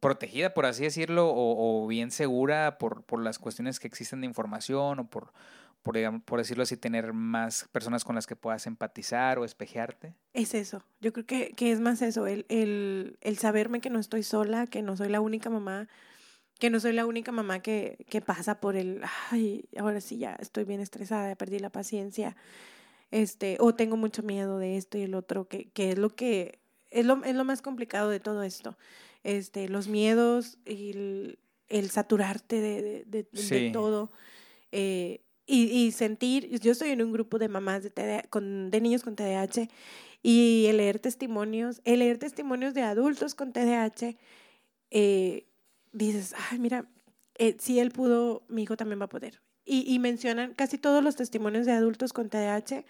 protegida, por así decirlo, o, bien segura por, por las cuestiones que existen de información o por, por, por decirlo así, tener más personas con las que puedas empatizar o espejearte? Es eso, yo creo que, que es más eso, el, el, el saberme que no estoy sola, que no soy la única mamá, que no soy la única mamá que, que pasa por el, ay, ahora sí ya estoy bien estresada, ya perdí la paciencia, este, o tengo mucho miedo de esto y el otro, que, que es lo que, es lo, es lo más complicado de todo esto, este, los miedos y el, el saturarte de, de, de- de Sí. todo, eh, y, y sentir, yo estoy en un grupo de mamás de, TDA con, de niños con TDAH, y el leer testimonios, el leer testimonios de adultos con TDAH, eh, dices, ay, mira, eh, si él pudo, mi hijo también va a poder. Y, y mencionan, casi todos los testimonios de adultos con TDAH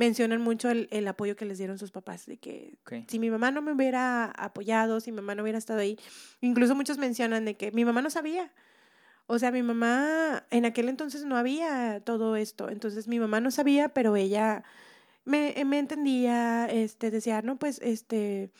mencionan mucho el, el apoyo que les dieron sus papás, de que si mi mamá no me hubiera apoyado, si mi mamá no hubiera estado ahí, incluso muchos mencionan de que mi mamá no sabía. O sea, mi mamá en aquel entonces no había todo esto, entonces mi mamá no sabía, pero ella me, me entendía, este, decía, no, pues, este,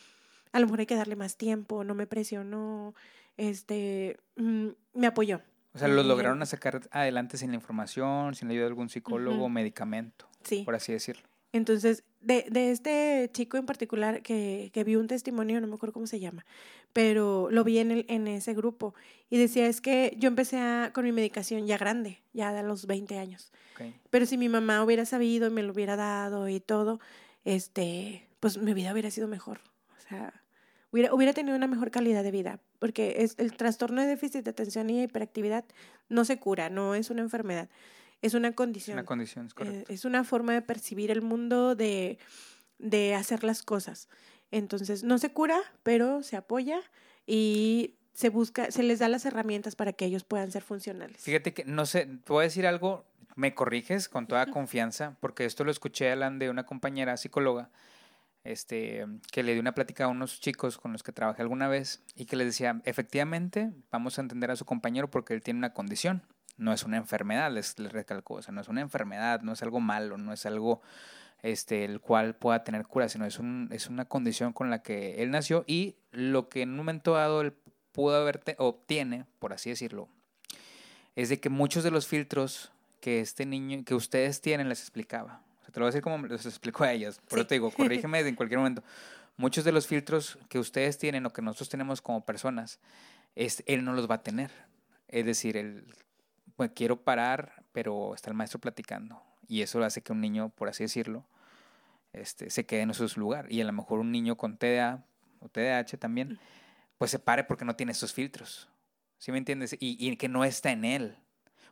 a lo mejor hay que darle más tiempo, no me presionó, este, mm, me apoyó. O sea, los lograron sacar adelante sin la información, sin la ayuda de algún psicólogo medicamento, Sí. por así decirlo. Entonces, de, de este chico en particular que, que vi un testimonio, no me acuerdo cómo se llama, pero lo vi en, el, en ese grupo y decía, es que yo empecé a- con mi medicación ya grande, ya a los 20 años, Ok. pero si mi mamá hubiera sabido y me lo hubiera dado y todo, este, pues mi vida hubiera sido mejor. O sea, hubiera, hubiera tenido una mejor calidad de vida, porque es, el trastorno de déficit de atención y hiperactividad no se cura, no es una enfermedad, es una condición. una condición, es Eh, correcto. es una forma de percibir el mundo, de, de hacer las cosas. Entonces, no se cura, pero se apoya y se busca, se les da las herramientas para que ellos puedan ser funcionales. Fíjate que, no sé, te voy a decir algo, me corriges con toda confianza, porque esto lo escuché Alan de una compañera psicóloga, este, que le dio una plática a unos chicos con los que trabajé alguna vez y que les decía, efectivamente, vamos a entender a su compañero porque él tiene una condición, no es una enfermedad, les, les recalco, o sea, no es una enfermedad, no es algo malo, no es algo este, el cual pueda tener cura, sino es, un, es una condición con la que él nació y lo que en un momento dado él pudo haber, te- obtiene, por así decirlo, es de que muchos de los filtros que este niño, que ustedes tienen, les explicaba. O sea, te lo voy a decir como les explicó a ellas. Por Sí. eso te digo, corrígeme en cualquier momento. Muchos de los filtros que ustedes tienen o que nosotros tenemos como personas, es, él no los va a tener. Es decir, él, quiero parar, pero está el maestro platicando. Y eso hace que un niño, por así decirlo, este, se quede en su lugar. Y a lo mejor un niño con TDA o TDAH también, pues se pare porque no tiene esos filtros. ¿Sí me entiendes? Y, y que no está en él.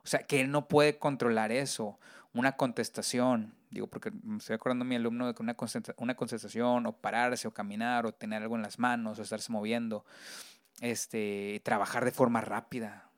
O sea, que él no puede controlar eso, una contestación, digo, porque me estoy acordando a mi alumno de que una, una contestación, o pararse, o caminar, o tener algo en las manos, o estarse moviendo, este, trabajar de forma rápida,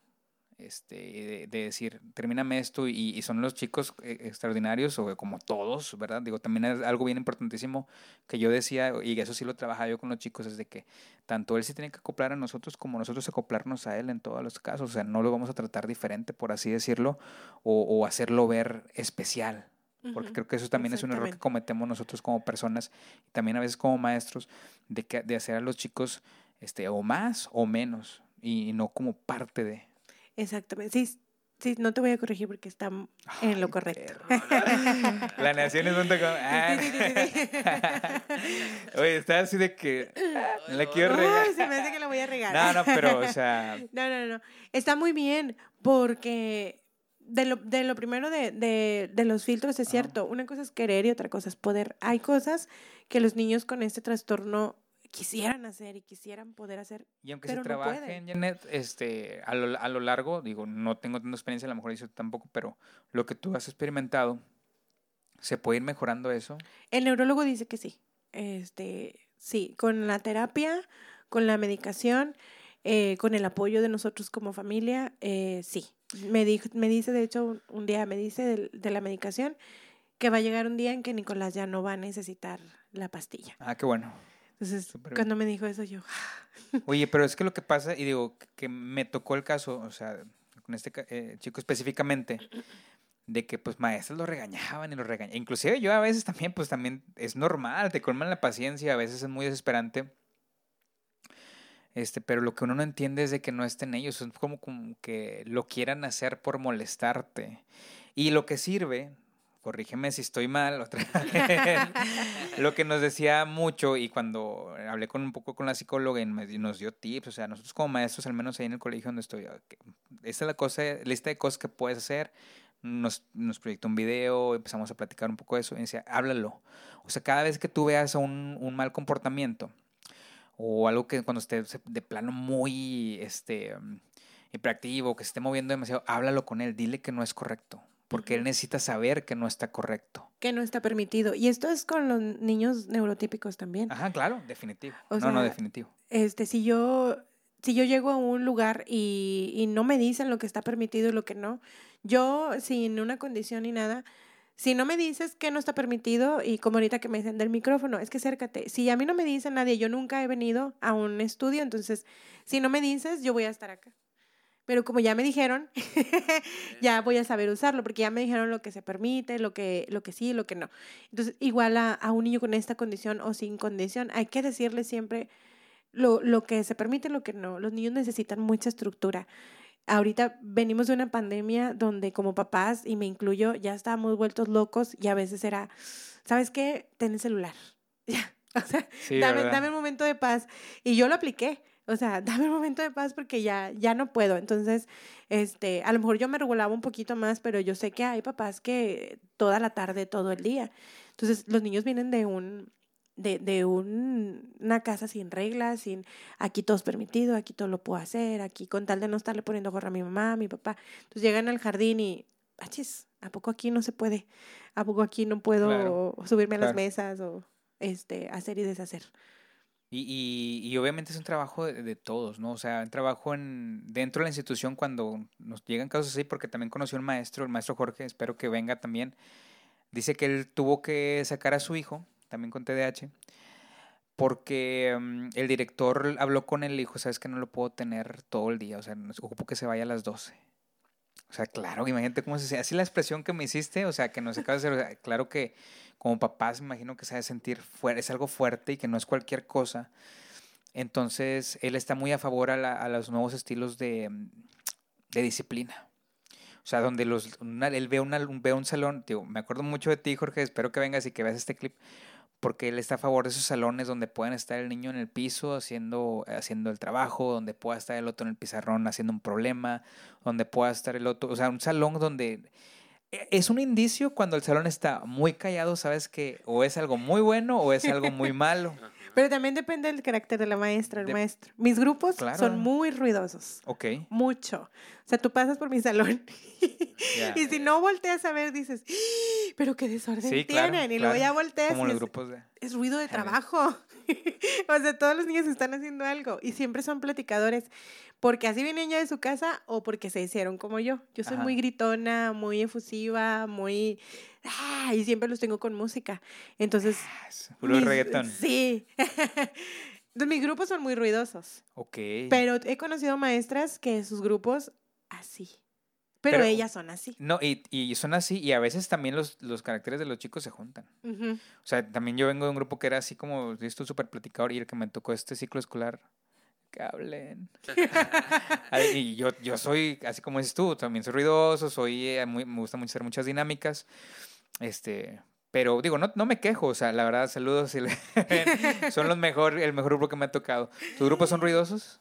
este, de, decir, termíname esto y, son los chicos eh, extraordinarios o como todos, ¿verdad? Digo, también es algo bien importantísimo que yo decía, y eso sí lo trabajaba yo con los chicos, es de que tanto él se tiene que acoplar a nosotros como nosotros acoplarnos a él en todos los casos, o sea, no lo vamos a tratar diferente, por así decirlo, o, hacerlo ver especial, porque creo que eso también es un error que cometemos nosotros como personas y también a veces como maestros de, que, de hacer a los chicos este, o más o menos y no como parte de. Exactamente. Sí, sí, no te voy a corregir porque está en lo correcto. La nación es un ah. Oye, está así de que la quiero regar. se me hace que la voy a regar. No, no, pero, o sea. No, no, no. Está muy bien porque de lo, de lo primero de, de, de los filtros es cierto. Una cosa es querer y otra cosa es poder. Hay cosas que los niños con este trastorno quisieran hacer y quisieran poder hacer. Y aunque se trabaje en Janet, este, a lo, a lo largo, digo, no tengo tanta experiencia, a lo mejor eso tampoco, pero lo que tú has experimentado, ¿se puede ir mejorando eso? El neurólogo dice que sí. Este, sí, con la terapia, con la medicación, eh, con el apoyo de nosotros como familia, eh, sí. Me, dijo, me dice, de hecho, un día me dice de, de la medicación que va a llegar un día en que Nicolás ya no va a necesitar la pastilla. Ah, qué bueno. Entonces, cuando me dijo eso, yo... Oye, pero es que lo que pasa, y digo, que me tocó el caso, o sea, con este eh, chico específicamente, de que pues maestros lo regañaban y lo regañaban. Inclusive yo a veces también, pues también es normal, te colman la paciencia, a veces es muy desesperante. Este, pero lo que uno no entiende es de que no estén ellos, es como, como que lo quieran hacer por molestarte. Y lo que sirve, corrígeme si estoy mal otra lo que nos decía mucho y cuando hablé con un poco con la psicóloga y nos dio tips, o sea, nosotros como maestros, al menos ahí en el colegio donde estoy, esta es la cosa, lista de cosas que puedes hacer, nos, nos proyectó un video, empezamos a platicar un poco de eso y decía, háblalo. O sea, cada vez que tú veas un, un mal comportamiento o algo que cuando esté de plano muy este, hiperactivo, que se esté moviendo demasiado, háblalo con él, dile que no es correcto porque él necesita saber que no está correcto. Que no está permitido. Y esto es con los niños neurotípicos también. Ajá, claro, definitivo. no, no, definitivo. Este, si yo, si yo llego a un lugar y, y no me dicen lo que está permitido y lo que no, yo sin una condición ni nada, si no me dices que no está permitido, y como ahorita que me dicen del micrófono, es que acércate. Si a mí no me dice nadie, yo nunca he venido a un estudio, entonces, si no me dices, yo voy a estar acá. Pero como ya me dijeron, ya voy a saber usarlo, porque ya me dijeron lo que se permite, lo que, lo que sí, lo que no. Entonces, igual a, a un niño con esta condición o sin condición, hay que decirle siempre lo, lo que se permite lo que no. Los niños necesitan mucha estructura. Ahorita venimos de una pandemia donde como papás, y me incluyo, ya estábamos vueltos locos y a veces era, ¿sabes qué? Ten el celular. Ya. O sea, dame, dame un momento de paz. Y yo lo apliqué. O sea, dame un momento de paz porque ya, ya no puedo. Entonces, este, a lo mejor yo me regulaba un poquito más, pero yo sé que hay papás que toda la tarde, todo el día. Entonces, los niños vienen de un, de, de un, una casa sin reglas, sin aquí todo es permitido, aquí todo lo puedo hacer, aquí con tal de no estarle poniendo gorra a mi mamá, a mi papá. Entonces llegan al jardín y, achis, ¿a poco aquí no se puede? ¿A poco aquí no puedo subirme a las mesas o este, hacer y deshacer? Y, y, obviamente es un trabajo de, todos, ¿no? O sea, un trabajo en, dentro de la institución cuando nos llegan casos así, porque también conoció un maestro, el maestro Jorge, espero que venga también. Dice que él tuvo que sacar a su hijo, también con TDAH, porque mm, el director habló con él y dijo, sabes que no lo puedo tener todo el día, o sea, ocupo que se vaya a las 12. O sea, claro, imagínate cómo se hace. Así la expresión que me hiciste, o sea, que no se acaba de hacer. claro que como papás me imagino que se ha sentir fuerte, es algo fuerte y que no es cualquier cosa. Entonces, él está muy a favor a, los nuevos estilos de, disciplina. O sea, donde los, él ve, una, ve un salón, digo, me acuerdo mucho de ti, Jorge, espero que vengas y que veas este clip, porque él está a favor de esos salones donde pueden estar el niño en el piso haciendo, haciendo el trabajo, donde pueda estar el otro en el pizarrón haciendo un problema, donde pueda estar el otro, o sea, un salón donde e, es un indicio cuando el salón está muy callado, sabes que o es algo muy bueno o es algo muy malo. Pero también depende del carácter de la maestra, el De- maestro. Mis grupos Claro. son muy ruidosos. Ok. Mucho. O sea, tú pasas por mi salón Ya. y si no volteas a ver, dices, "¡Ah! pero qué desorden Sí, claro, tienen. y luego claro. ya volteas Como los es, grupos de... es ruido de trabajo. o sea, todos los niños están haciendo algo y siempre son platicadores porque así vienen ya de su casa o porque se hicieron como yo. Yo soy Ajá. muy gritona, muy efusiva, muy... ¡Ah! y siempre los tengo con música. Entonces... Puro mis- reggaetón. Sí. Entonces, mis grupos son muy ruidosos. Ok. Pero he conocido maestras que sus grupos así. Pero, Pero- ellas son así. No, y, y son así, y a veces también los, los caracteres de los chicos se juntan. Ujú. O sea, también yo vengo de un grupo que era así como, esto súper platicador, y el que me tocó este ciclo escolar, que hablen. Ay, y yo, yo soy, así como dices tú, también soy ruidoso, soy, eh, muy- me gusta mucho hacer muchas dinámicas, este, pero digo, no, no me quejo, o sea, la verdad, saludos, si le- son los mejor, el mejor grupo que me ha tocado. ¿Tus grupos son ruidosos?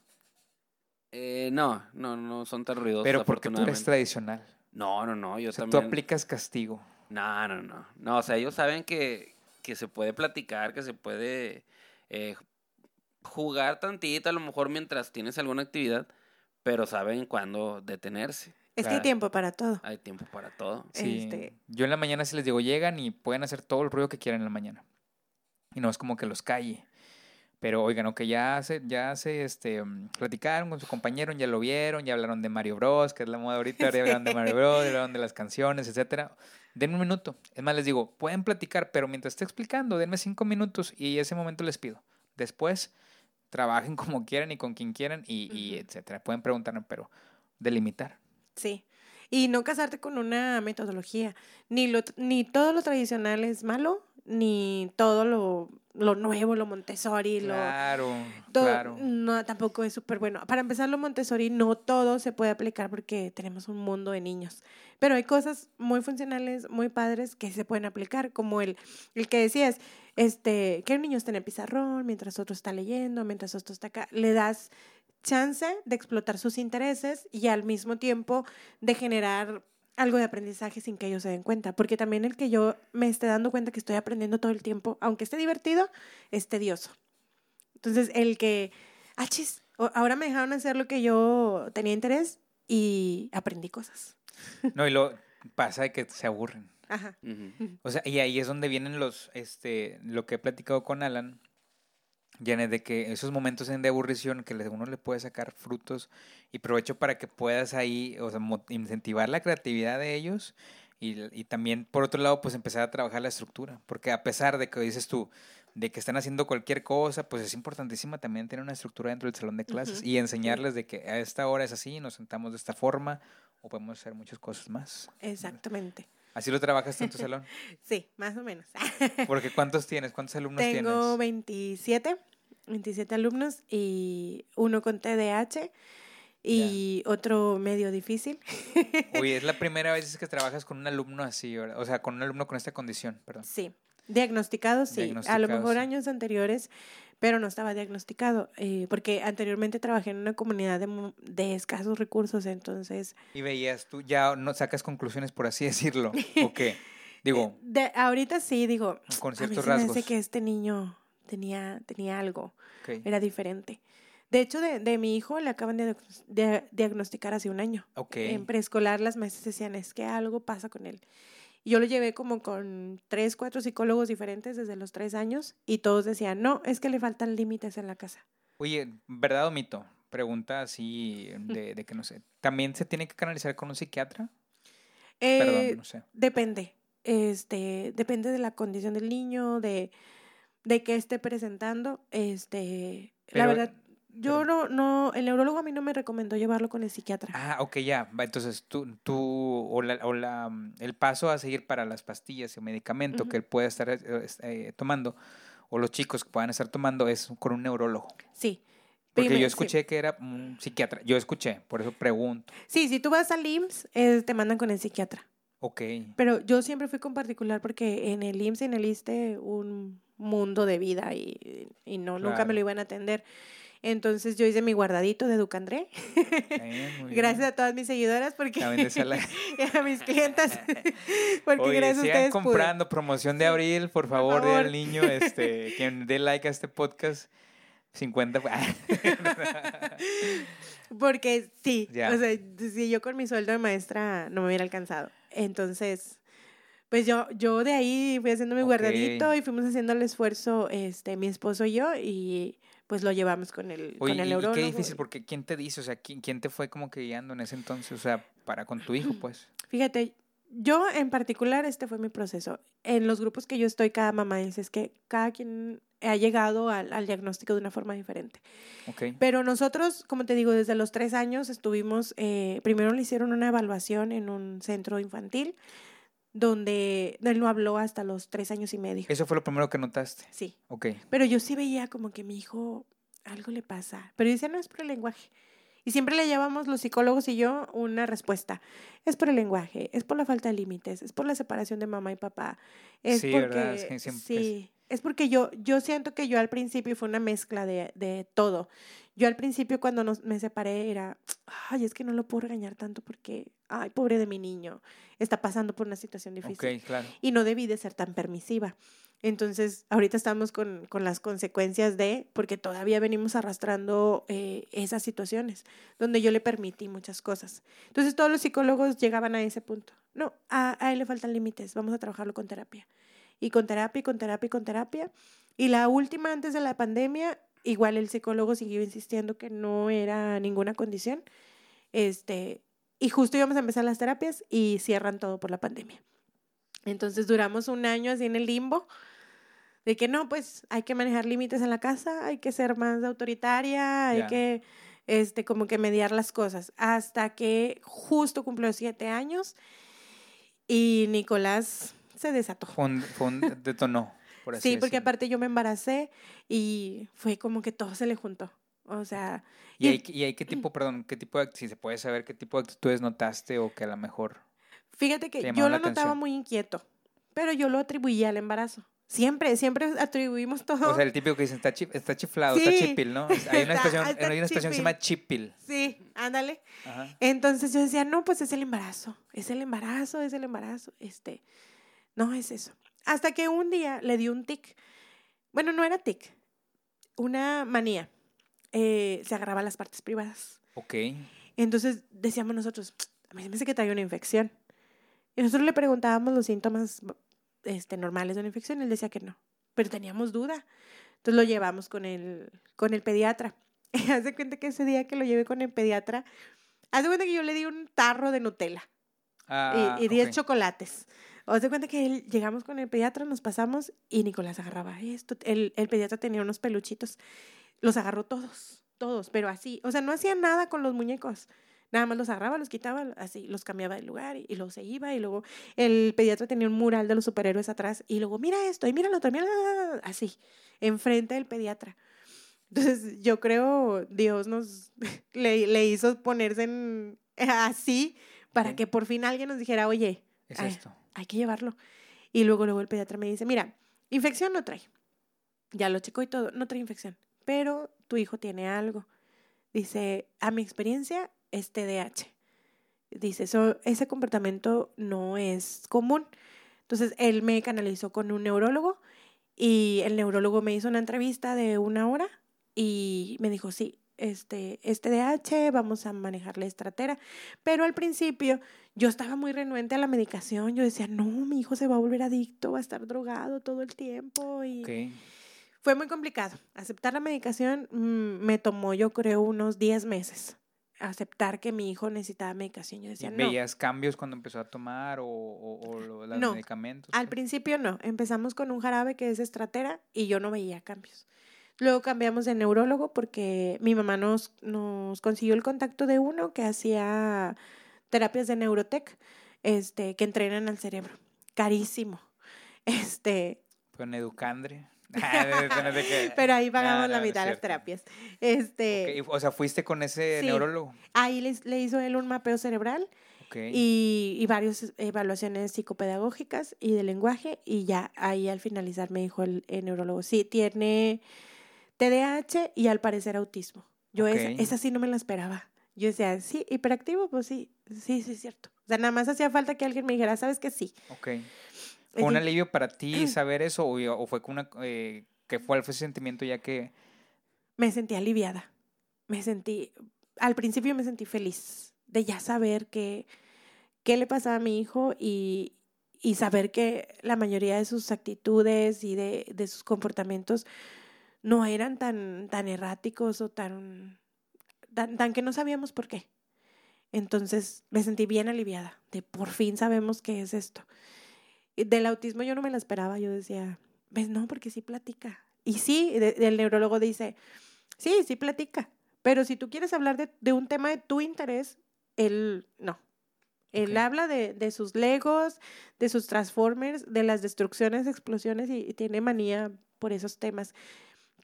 Eh, no, no, no son tan ruidosos. Pero porque tú eres tradicional. No, no, no, yo O sea, tú también. aplicas castigo. No, no, no. No, o sea, ellos saben que, que se puede platicar, que se puede eh, jugar tantito, a lo mejor mientras tienes alguna actividad, pero saben cuándo detenerse. Es que hay tiempo para todo. Hay tiempo para todo. Sí. Este- Yo en la mañana sí les digo, llegan y pueden hacer todo el ruido que quieran en la mañana. Y no es como que los calle. Pero oigan, aunque ya se, ya se este, platicaron con su compañero, ya lo vieron, ya hablaron de Mario Bros, que es la moda ahorita, ya hablaron de Mario Bros, ya hablaron de las canciones, etcétera. Denme un minuto. Es más, les digo, pueden platicar, pero mientras esté explicando, denme cinco minutos y ese momento les pido. Después, trabajen como quieran y con quien quieran y, y etcétera. Pueden preguntarme, pero delimitar. Sí. Y no casarte con una metodología. Ni, lo, ni todo lo tradicional es malo, ni todo lo, lo nuevo, lo Montessori, lo... Claro, todo- claro. No, tampoco es súper bueno. Para empezar, lo Montessori no todo se puede aplicar porque tenemos un mundo de niños. Pero hay cosas muy funcionales, muy padres que se pueden aplicar, como el, el que decías, este, que un niño está en el pizarrón mientras otro está leyendo, mientras otro está acá. Le das chance de explotar sus intereses y al mismo tiempo de generar algo de aprendizaje sin que ellos se den cuenta. Porque también el que yo me esté dando cuenta que estoy aprendiendo todo el tiempo, aunque esté divertido, es tedioso. Entonces, el que, ah, chis, ahora me dejaron hacer lo que yo tenía interés y aprendí cosas. No, y lo pasa de que se aburren. Ajá. O sea, y ahí es donde vienen los, este, lo que he platicado con Alan, Janet, de que esos momentos en de aburrición que uno le puede sacar frutos y provecho para que puedas ahí, o sea, incentivar la creatividad de ellos y, y también, por otro lado, pues empezar a trabajar la estructura, porque a pesar de que dices tú, de que están haciendo cualquier cosa, pues es importantísima también tener una estructura dentro del salón de clases y enseñarles de que a esta hora es así, nos sentamos de esta forma o podemos hacer muchas cosas más. Exactamente. Así lo trabajas en tu salón. Sí, más o menos. Porque ¿cuántos tienes? ¿Cuántos alumnos Tengo tienes? 27, 27 alumnos y uno con TDAH y otro medio difícil. Oye, es la primera vez que trabajas con un alumno así, ¿verdad? O sea, con un alumno con esta condición, perdón. Sí, diagnosticado sí. a lo Diagnosticado, mejor sí. años anteriores, pero no estaba diagnosticado, eh, porque anteriormente trabajé en una comunidad de, de escasos recursos, entonces Y veías tú, ya no sacas conclusiones, por así decirlo. ¿O qué? Digo, de, ahorita sí digo, con a mí ciertos se me hace rasgos. que este niño tenía, tenía algo, Ok. era diferente. De hecho, de, de mi hijo le acaban de, de diagnosticar hace un año. Ok. En preescolar las maestras decían, es que algo pasa con él. Y yo lo llevé como con tres, cuatro psicólogos diferentes desde los tres años y todos decían, no, es que le faltan límites en la casa. Oye, ¿verdad o mito? Pregunta así de, de que no sé. ¿También se tiene que canalizar con un psiquiatra? Eh, Perdón, no sé. Depende. Este, depende de la condición del niño, de, de qué esté presentando. Este, la verdad, yo no, no, el neurólogo a mí no me recomendó llevarlo con el psiquiatra. Ah, ok, ya. Entonces, tú, tú o, la, o la, mm, el paso a seguir para las pastillas y medicamento que él puede estar eh, eh, tomando, o los chicos que puedan estar tomando, es con un neurólogo. Sí. Porque yo sí. escuché que era un psiquiatra. Yo escuché, por eso pregunto. Sí, si tú vas al IMSS, eh, te mandan con el psiquiatra. Ok. Pero yo siempre fui con particular porque en el IMSS y en el ISTE un mundo de vida y, y no, nunca me lo iban a atender. Entonces yo hice mi guardadito de Ducandré. Bien, bien. Gracias a todas mis seguidoras porque y a mis clientas. porque Oye, gracias a ustedes pude. comprando promoción de abril, por favor, favor. al niño este, quien dé like a este podcast. 50. Porque sí, Ya. o sea, si yo con mi sueldo de maestra no me hubiera alcanzado. Entonces, pues yo, yo de ahí fui haciendo mi Ok. guardadito y fuimos haciendo el esfuerzo, este, mi esposo y yo, y pues lo llevamos con el, Oye, con el y- y, neurólogo. qué difícil, porque ¿quién te dice? O sea, ¿quién, quién te fue como que guiando en ese entonces? O sea, para con tu hijo, pues. Fíjate, yo en particular, este fue mi proceso. En los grupos que yo estoy, cada mamá dice es que cada quien ha llegado al, al diagnóstico de una forma diferente. Ok. Pero nosotros, como te digo, desde los tres años estuvimos, eh, primero le hicieron una evaluación en un centro infantil, donde él no habló hasta los tres años y medio. Eso fue lo primero que notaste. Sí, Ok. pero yo sí veía como que mi hijo algo le pasa, pero yo decía, no es por el lenguaje. Y siempre le llevamos los psicólogos y yo una respuesta. Es por el lenguaje, es por la falta de límites, es por la separación de mamá y papá. Es Sí, porque ¿verdad? Es que siempre es- sí, es porque yo yo siento que yo al principio fue una mezcla de, de todo. Yo al principio cuando nos, me separé era, ay, es que no lo puedo regañar tanto porque, ay, pobre de mi niño, está pasando por una situación difícil claro. y no debí de ser tan permisiva. Entonces, ahorita estamos con, con las consecuencias de, porque todavía venimos arrastrando eh, esas situaciones, donde yo le permití muchas cosas. Entonces, todos los psicólogos llegaban a ese punto. No, a, a él le faltan límites, vamos a trabajarlo con terapia. Y con terapia, y con terapia, y con terapia. Y la última, antes de la pandemia, igual el psicólogo siguió insistiendo que no era ninguna condición. Este, y justo íbamos a empezar las terapias y cierran todo por la pandemia. Entonces duramos un año así en el limbo, de que no, pues hay que manejar límites en la casa, hay que ser más autoritaria, hay Ya. que, este, como que mediar las cosas, hasta que justo cumplió siete años y Nicolás se desató. Fue un, fue un detonó, por así Sí, porque decirlo. aparte yo me embaracé y fue como que todo se le juntó. O sea, ¿Y y- ahí, y ahí qué tipo, perdón, qué tipo de, si se puede saber qué tipo de actitudes notaste o que a lo mejor... Fíjate que yo lo notaba atención. muy inquieto, pero yo lo atribuía al embarazo. Siempre, siempre atribuimos todo. O sea, el típico que dicen, está, chif- está chiflado, está Sí. chipil, ¿no? Hay una Está- expresión, está hay una expresión que se llama chipil. sí, ándale. Ajá. Entonces yo decía, no, pues es el embarazo, es el embarazo, es el embarazo. Este, no es eso. Hasta que un día le dio un tic. Bueno, no era tic, una manía. Eh, se agarraba las partes privadas. Ok. Entonces decíamos nosotros, a mí se me hace que trae una infección. Y nosotros le preguntábamos los síntomas este, normales de una infección y él decía que no. Pero teníamos duda. Entonces lo llevamos con el, con el pediatra. Haz de cuenta que ese día que lo llevé con el pediatra, haz de cuenta que yo le di un tarro de Nutella Ah, y, y 10 ok. chocolates. Haz de cuenta que él- llegamos con el pediatra, nos pasamos y Nicolás agarraba esto. El, el pediatra tenía unos peluchitos. Los agarró todos, todos, pero así. O sea, no hacía nada con los muñecos. Nada más los agarraba, los quitaba, así, los cambiaba de lugar y, y luego se iba. Y luego el pediatra tenía un mural de los superhéroes atrás. Y luego, mira esto, y mira lo otro, mira, así, enfrente del pediatra. Entonces, yo creo Dios nos le, le hizo ponerse en, así para que por fin alguien nos dijera, oye, Es Ay. esto. Hay que llevarlo. Y luego, luego el pediatra me dice, mira, infección no trae. Ya lo checó y todo, no trae infección, pero tu hijo tiene algo. Dice, a mi experiencia es TDAH. Dice, eso, ese comportamiento no es común. Entonces, él me canalizó con un neurólogo y el neurólogo me hizo una entrevista de una hora y me dijo, sí, este, es TDAH, vamos a manejarle estratera. Pero al principio yo estaba muy renuente a la medicación. Yo decía, no, mi hijo se va a volver adicto, va a estar drogado todo el tiempo. Y fue muy complicado. Aceptar la medicación mm, me tomó, yo creo, unos 10 meses. Aceptar que mi hijo necesitaba medicación. Yo ¿Y decía, no. ¿Veías cambios cuando empezó a tomar o, o, o lo- los No. medicamentos? Al principio no. Empezamos con un jarabe que es estratera y yo no veía cambios. Luego cambiamos de neurólogo porque mi mamá nos, nos consiguió el contacto de uno que hacía terapias de neurotec, este, que entrenan al cerebro. Carísimo. Este, Con Educandre. Ah, pero ahí pagamos Ah, no, la no mitad de las terapias. Este, O sea, fuiste con ese Sí. neurólogo. ahí le, le hizo él un mapeo cerebral y, y varias evaluaciones psicopedagógicas y de lenguaje y ya ahí al finalizar me dijo el, el neurólogo, sí, tiene TDAH y al parecer autismo. Yo esa sí no me la esperaba. Yo decía, sí, hiperactivo, pues sí, sí, sí es cierto. O sea, nada más hacía falta que alguien me dijera, ¿sabes que sí? Ok. ¿Fue un alivio para ti saber eso o, o fue una... Eh, que fue ese sentimiento ya que... me sentí aliviada. Me sentí, al principio me sentí feliz de ya saber que, qué le pasaba a mi hijo y, y saber que la mayoría de sus actitudes y de, de sus comportamientos no eran tan, tan erráticos o tan, tan, tan que no sabíamos por qué. Entonces me sentí bien aliviada de por fin sabemos qué es esto. Del autismo yo no me la esperaba, yo decía, ves, no, porque sí platica. Y sí, de- el neurólogo dice, sí, sí platica, pero si tú quieres hablar de, de un tema de tu interés, él no. Él habla de, de sus legos, de sus transformers, de las destrucciones, explosiones y, y tiene manía por esos temas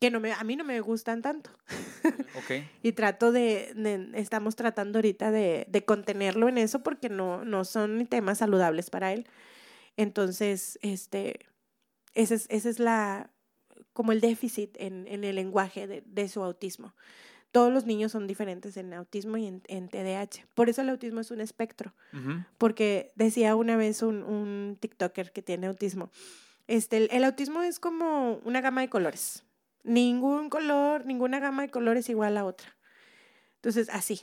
que no me, a mí no me gustan tanto. Ok. Y trato de, de- estamos tratando ahorita de, de contenerlo en eso porque no, no son temas saludables para él. Entonces, este, ese es, ese es la, como el déficit en, en el lenguaje de, de su autismo. Todos los niños son diferentes en autismo y en, en TDAH. Por eso el autismo es un espectro porque decía una vez un, un TikToker que tiene autismo, este, el, el autismo es como una gama de colores. Ningún color, ninguna gama de colores es igual a otra. Entonces, así.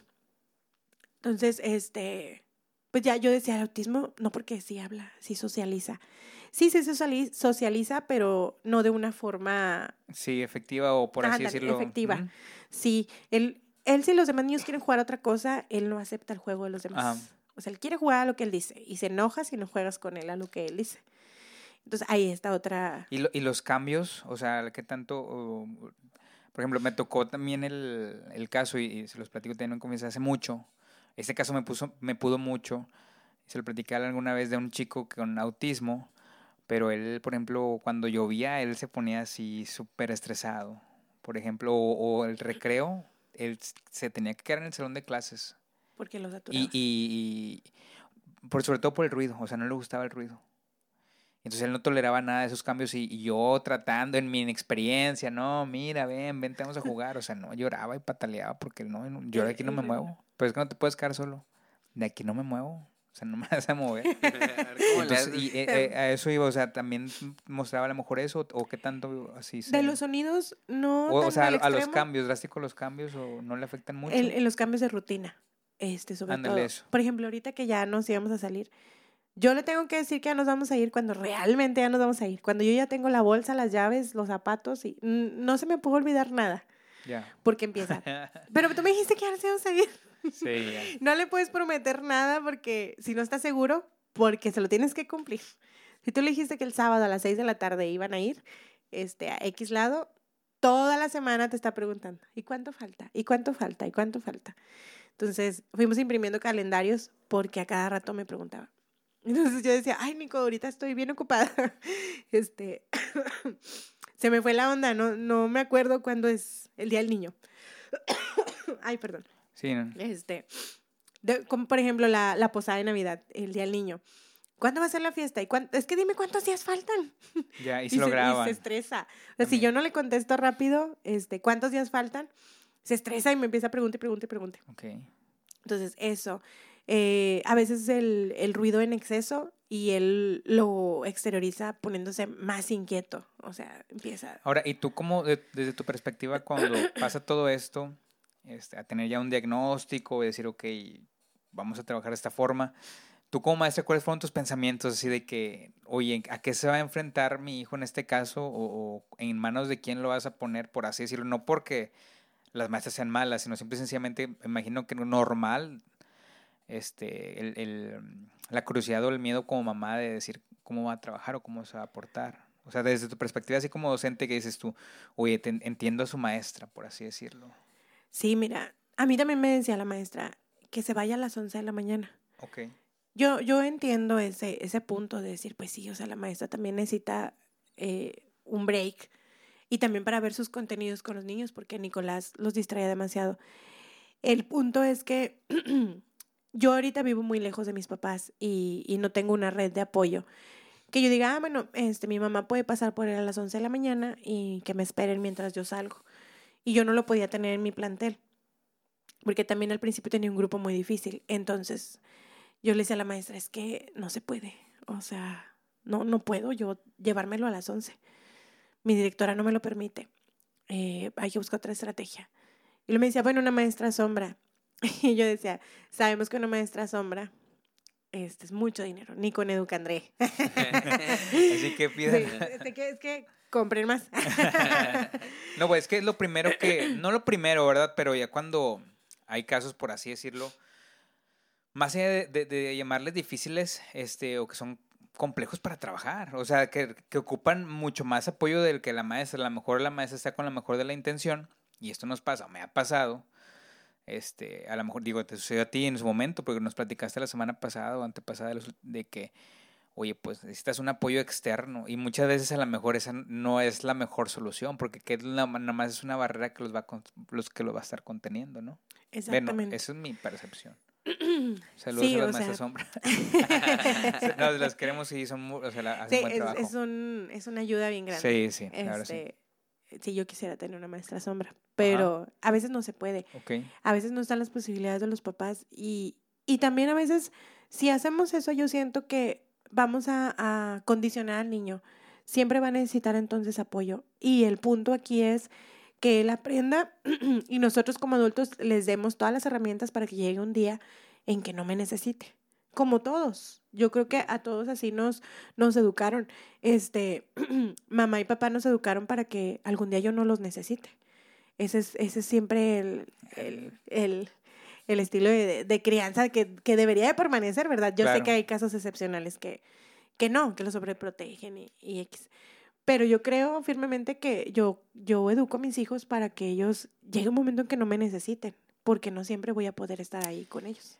Entonces, este, pues ya yo decía, el autismo, no porque sí habla, sí socializa. Sí se sociali- socializa, pero no de una forma Sí, efectiva o por así decirlo. efectiva. Ujú. Sí, él, él si los demás niños quieren jugar a otra cosa, él no acepta el juego de los demás. Ajá. O sea, él quiere jugar a lo que él dice y se enoja si no juegas con él a lo que él dice. Entonces ahí está otra... ¿Y, lo- y los cambios, o sea, ¿qué tanto? o, por ejemplo, me tocó también el, el caso, y, y se los platico también en confianza hace mucho. Este caso me, puso, me pudo mucho. Se lo platicé alguna vez de un chico con autismo, pero él, por ejemplo, cuando llovía, él se ponía así súper estresado. Por ejemplo, o, o el recreo, él se tenía que quedar en el salón de clases. Porque lo saturaba. Y, y, y por, sobre todo por el ruido, o sea, no le gustaba el ruido. Entonces él no toleraba nada de esos cambios y, y yo tratando en mi inexperiencia, no, mira, ven, ven, vamos a jugar. O sea, no, lloraba y pataleaba porque no, no, yo de aquí no me muevo. Pero es que no te puedes quedar solo. De aquí no me muevo. O sea, no me vas a mover. Entonces, y eh, eh, a eso iba, o sea, también mostraba a lo mejor eso o qué tanto así se... De los sonidos, no... o, o tan sea, al a los cambios, drásticos los cambios o no le afectan mucho. En, en los cambios de rutina, este, sobre Ándale, todo. eso. Por ejemplo, ahorita que ya nos íbamos a salir, yo le tengo que decir que ya nos vamos a ir cuando realmente ya nos vamos a ir. Cuando yo ya tengo la bolsa, las llaves, los zapatos y no se me puede olvidar nada Ya. porque empieza. Pero tú me dijiste que ya nos íbamos a ir. sí, ya. No le puedes prometer nada porque si no estás seguro, porque se lo tienes que cumplir. Si tú le dijiste que el sábado a las 6 de la tarde iban a ir este, a X lado, toda la semana te está preguntando, ¿y cuánto falta? ¿Y cuánto falta? ¿Y cuánto falta? Entonces fuimos imprimiendo calendarios porque a cada rato me preguntaba. Entonces yo decía, ay, Nico, ahorita estoy bien ocupada. Este, se me fue la onda, no, no me acuerdo cuándo es el Día del Niño. ay, perdón. Sí, no. Este, de- como por ejemplo la, la posada de Navidad, el Día del Niño. ¿Cuándo va a ser la fiesta? ¿Y cuán- es que dime cuántos días faltan. ya, y se lo graban. se estresa. O sea, si yo no le contesto rápido, este, ¿cuántos días faltan? Se estresa y me empieza a preguntar y preguntar y preguntar. Ok. Entonces, eso. Eh, a veces el, el ruido en exceso y él lo exterioriza poniéndose más inquieto. O sea, empieza. Ahora, ¿y tú cómo, de- desde tu perspectiva, cuando pasa todo esto, este, a tener ya un diagnóstico y decir, ok, vamos a trabajar de esta forma, tú como maestra, ¿cuáles fueron tus pensamientos así de que, oye, ¿a qué se va a enfrentar mi hijo en este caso? O, o en manos de quién lo vas a poner, por así decirlo? No porque las maestras sean malas, sino simple y sencillamente, me imagino que normal, este, el, el- la curiosidad o el miedo como mamá de decir cómo va a trabajar o cómo se va a aportar. O sea, desde tu perspectiva, así como docente, que dices tú, oye, te- entiendo a su maestra, por así decirlo. Sí, mira, a mí también me decía la maestra que se vaya a las 11 de la mañana. Ok. Yo, yo entiendo ese, ese punto de decir, pues sí, o sea, la maestra también necesita eh, un break y también para ver sus contenidos con los niños, porque Nicolás los distrae demasiado. El punto es que yo ahorita vivo muy lejos de mis papás y, no tengo una red de apoyo. Que yo diga, ah, bueno, este, mi mamá puede pasar por él a las 11 de la mañana y que me esperen mientras yo salgo. y yo no lo podía tener en mi plantel, porque también al principio tenía un grupo muy difícil. Entonces yo le decía a la maestra, es que no se puede, o sea, no, no puedo yo llevármelo a las 11. Mi directora no me lo permite. Eh, hay que buscar otra estrategia. Y luego me decía, bueno, una maestra sombra. Y yo decía, sabemos que una maestra sombra este es mucho dinero, ni con Educandré. Así que piden. es, que, es que compren más. no, pues es que es lo primero que, no lo primero, ¿verdad? Pero ya cuando hay casos, por así decirlo, más allá de, de, llamarles difíciles, este, o que son complejos para trabajar, o sea, que, que, ocupan mucho más apoyo del que la maestra, a lo mejor la maestra está con la mejor de la intención, y esto nos pasa, me ha pasado, este, a lo mejor digo, te sucedió a ti en su momento, porque nos platicaste la semana pasada o antepasada de, que, oye, pues necesitas un apoyo externo y muchas veces a lo mejor esa no es la mejor solución, porque que nada más es una barrera que los va, los que lo va a estar conteniendo, ¿no? Exactamente. esa es mi percepción. Saludos a las maestras sombra. no, las queremos y son, o sea, hacen sí, buen trabajo. Es, un, es una ayuda bien grande. Sí, sí, claro, sí. Este, sí, yo quisiera tener una maestra sombra, pero a veces no se puede. A veces no están las posibilidades de los papás y, y también a veces, si hacemos eso, yo siento que vamos a, a condicionar al niño. Siempre va a necesitar entonces apoyo. Y el punto aquí es que él aprenda y nosotros como adultos les demos todas las herramientas para que llegue un día en que no me necesite como todos. Yo creo que a todos así nos, nos educaron. Este, mamá y papá nos educaron para que algún día yo no los necesite. Ese es, ese es siempre el, el, el, el estilo de, de crianza que, que, debería de permanecer, ¿verdad? Yo sé que hay casos excepcionales que, que no, que los sobreprotegen y, y X. Pero yo creo firmemente que yo, yo educo a mis hijos para que ellos llegue un momento en que no me necesiten, porque no siempre voy a poder estar ahí con ellos.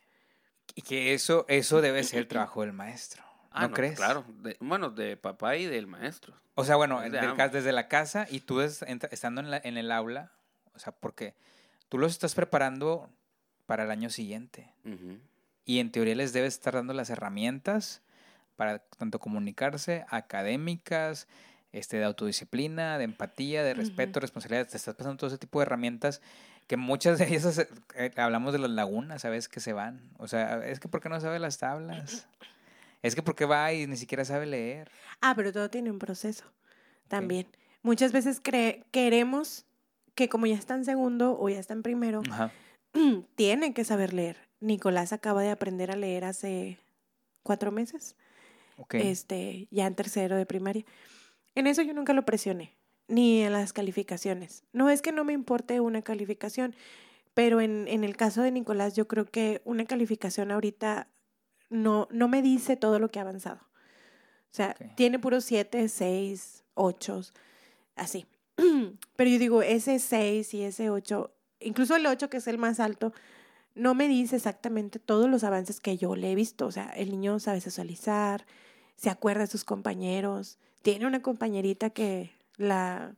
Y que eso, eso debe ser el trabajo del maestro. Ah, ¿No, crees? Claro, bueno, de papá y del maestro. O sea, bueno, desde la casa y tú estando en, la, en el aula, o sea, porque tú los estás preparando para el año siguiente. Y en teoría les debes estar dando las herramientas para tanto comunicarse, académicas, este, de autodisciplina, de empatía, de respeto, responsabilidad. Te estás pasando todo ese tipo de herramientas que muchas de ellas eh, hablamos de las lagunas, ¿sabes? Que se van. O sea, es que ¿por qué no sabe las tablas? Es que porque va y ni siquiera sabe leer. Ah, pero todo tiene un proceso también. Muchas veces queremos que como ya está en segundo o ya está en primero, tiene que saber leer. Nicolás acaba de aprender a leer hace cuatro meses. Este, ya en tercero de primaria. En eso yo nunca lo presioné ni en las calificaciones. No es que no me importe una calificación, pero en, en el caso de Nicolás yo creo que una calificación ahorita no, no me dice todo lo que ha avanzado. O sea, tiene puros 7, 6, 8, así. Pero yo digo, ese 6 y ese 8, incluso el 8 que es el más alto, no me dice exactamente todos los avances que yo le he visto. O sea, el niño sabe socializar, se acuerda de sus compañeros, tiene una compañerita que la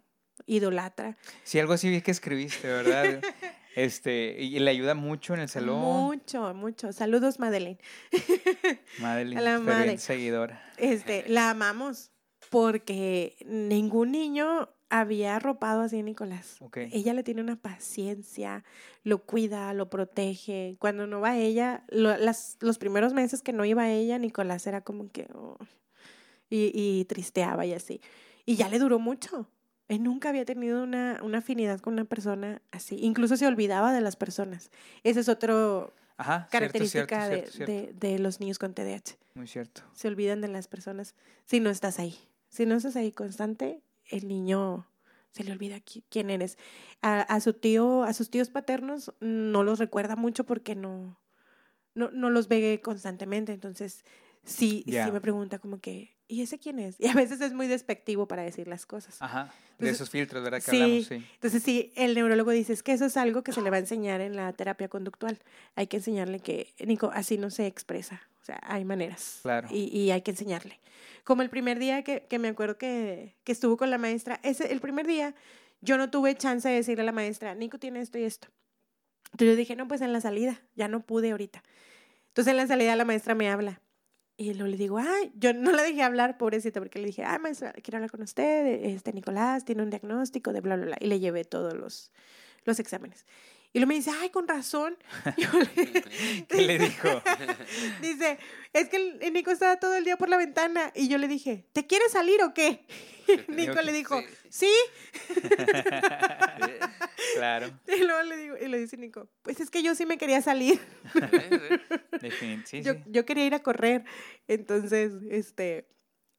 idolatra. Sí, algo así vi que escribiste, ¿verdad? Este, y le ayuda mucho en el salón. Mucho, mucho. Saludos, Madeleine. Madeleine, la madre. seguidora. Este, la amamos porque ningún niño había arropado así a Nicolás. Ella le tiene una paciencia, lo cuida, lo protege. Cuando no va ella, las, los primeros meses que no iba ella, Nicolás era como que... Oh, y, y tristeaba y así. Y ya le duró mucho. Él nunca había tenido una, una afinidad con una persona así. Incluso se olvidaba de las personas. Esa es otra característica de, de, los niños con TDAH. Muy cierto. Se olvidan de las personas si no estás ahí. Si no estás ahí constante, el niño se le olvida quién eres. A, a, su tío, a sus tíos paternos no los recuerda mucho porque no, no, no los ve constantemente. Entonces, sí, sí me pregunta como que, ¿y ese quién es? Y a veces es muy despectivo para decir las cosas. Ajá, de esos filtros, ¿verdad? Que hablamos, sí. Entonces, sí, el neurólogo dice es que eso es algo que se le va a enseñar en la terapia conductual. Hay que enseñarle que, Nico, así no se expresa. O sea, hay maneras. Claro. Y, y hay que enseñarle. Como el primer día que, que me acuerdo que, que estuvo con la maestra, ese, el primer día yo no tuve chance de decirle a la maestra, Nico tiene esto y esto. Entonces yo dije, no, pues en la salida, ya no pude ahorita. Entonces en la salida la maestra me habla Y luego le digo, ay, yo no la dejé hablar, pobrecita, porque le dije, ay, maestra, quiero hablar con usted, este Nicolás tiene un diagnóstico de bla, bla, bla. Y le llevé todos los, los exámenes. Y luego me dice, ay, con razón. Yo le- ¿Qué le dijo? Dice, es que el- Nico estaba todo el día por la ventana. Y yo le dije, ¿te quieres salir o qué? Nico le dijo, sí. Claro, Y luego le digo, y le dice Nico, pues es que yo sí me quería salir. Sí, yo, yo quería ir a correr. Entonces, este,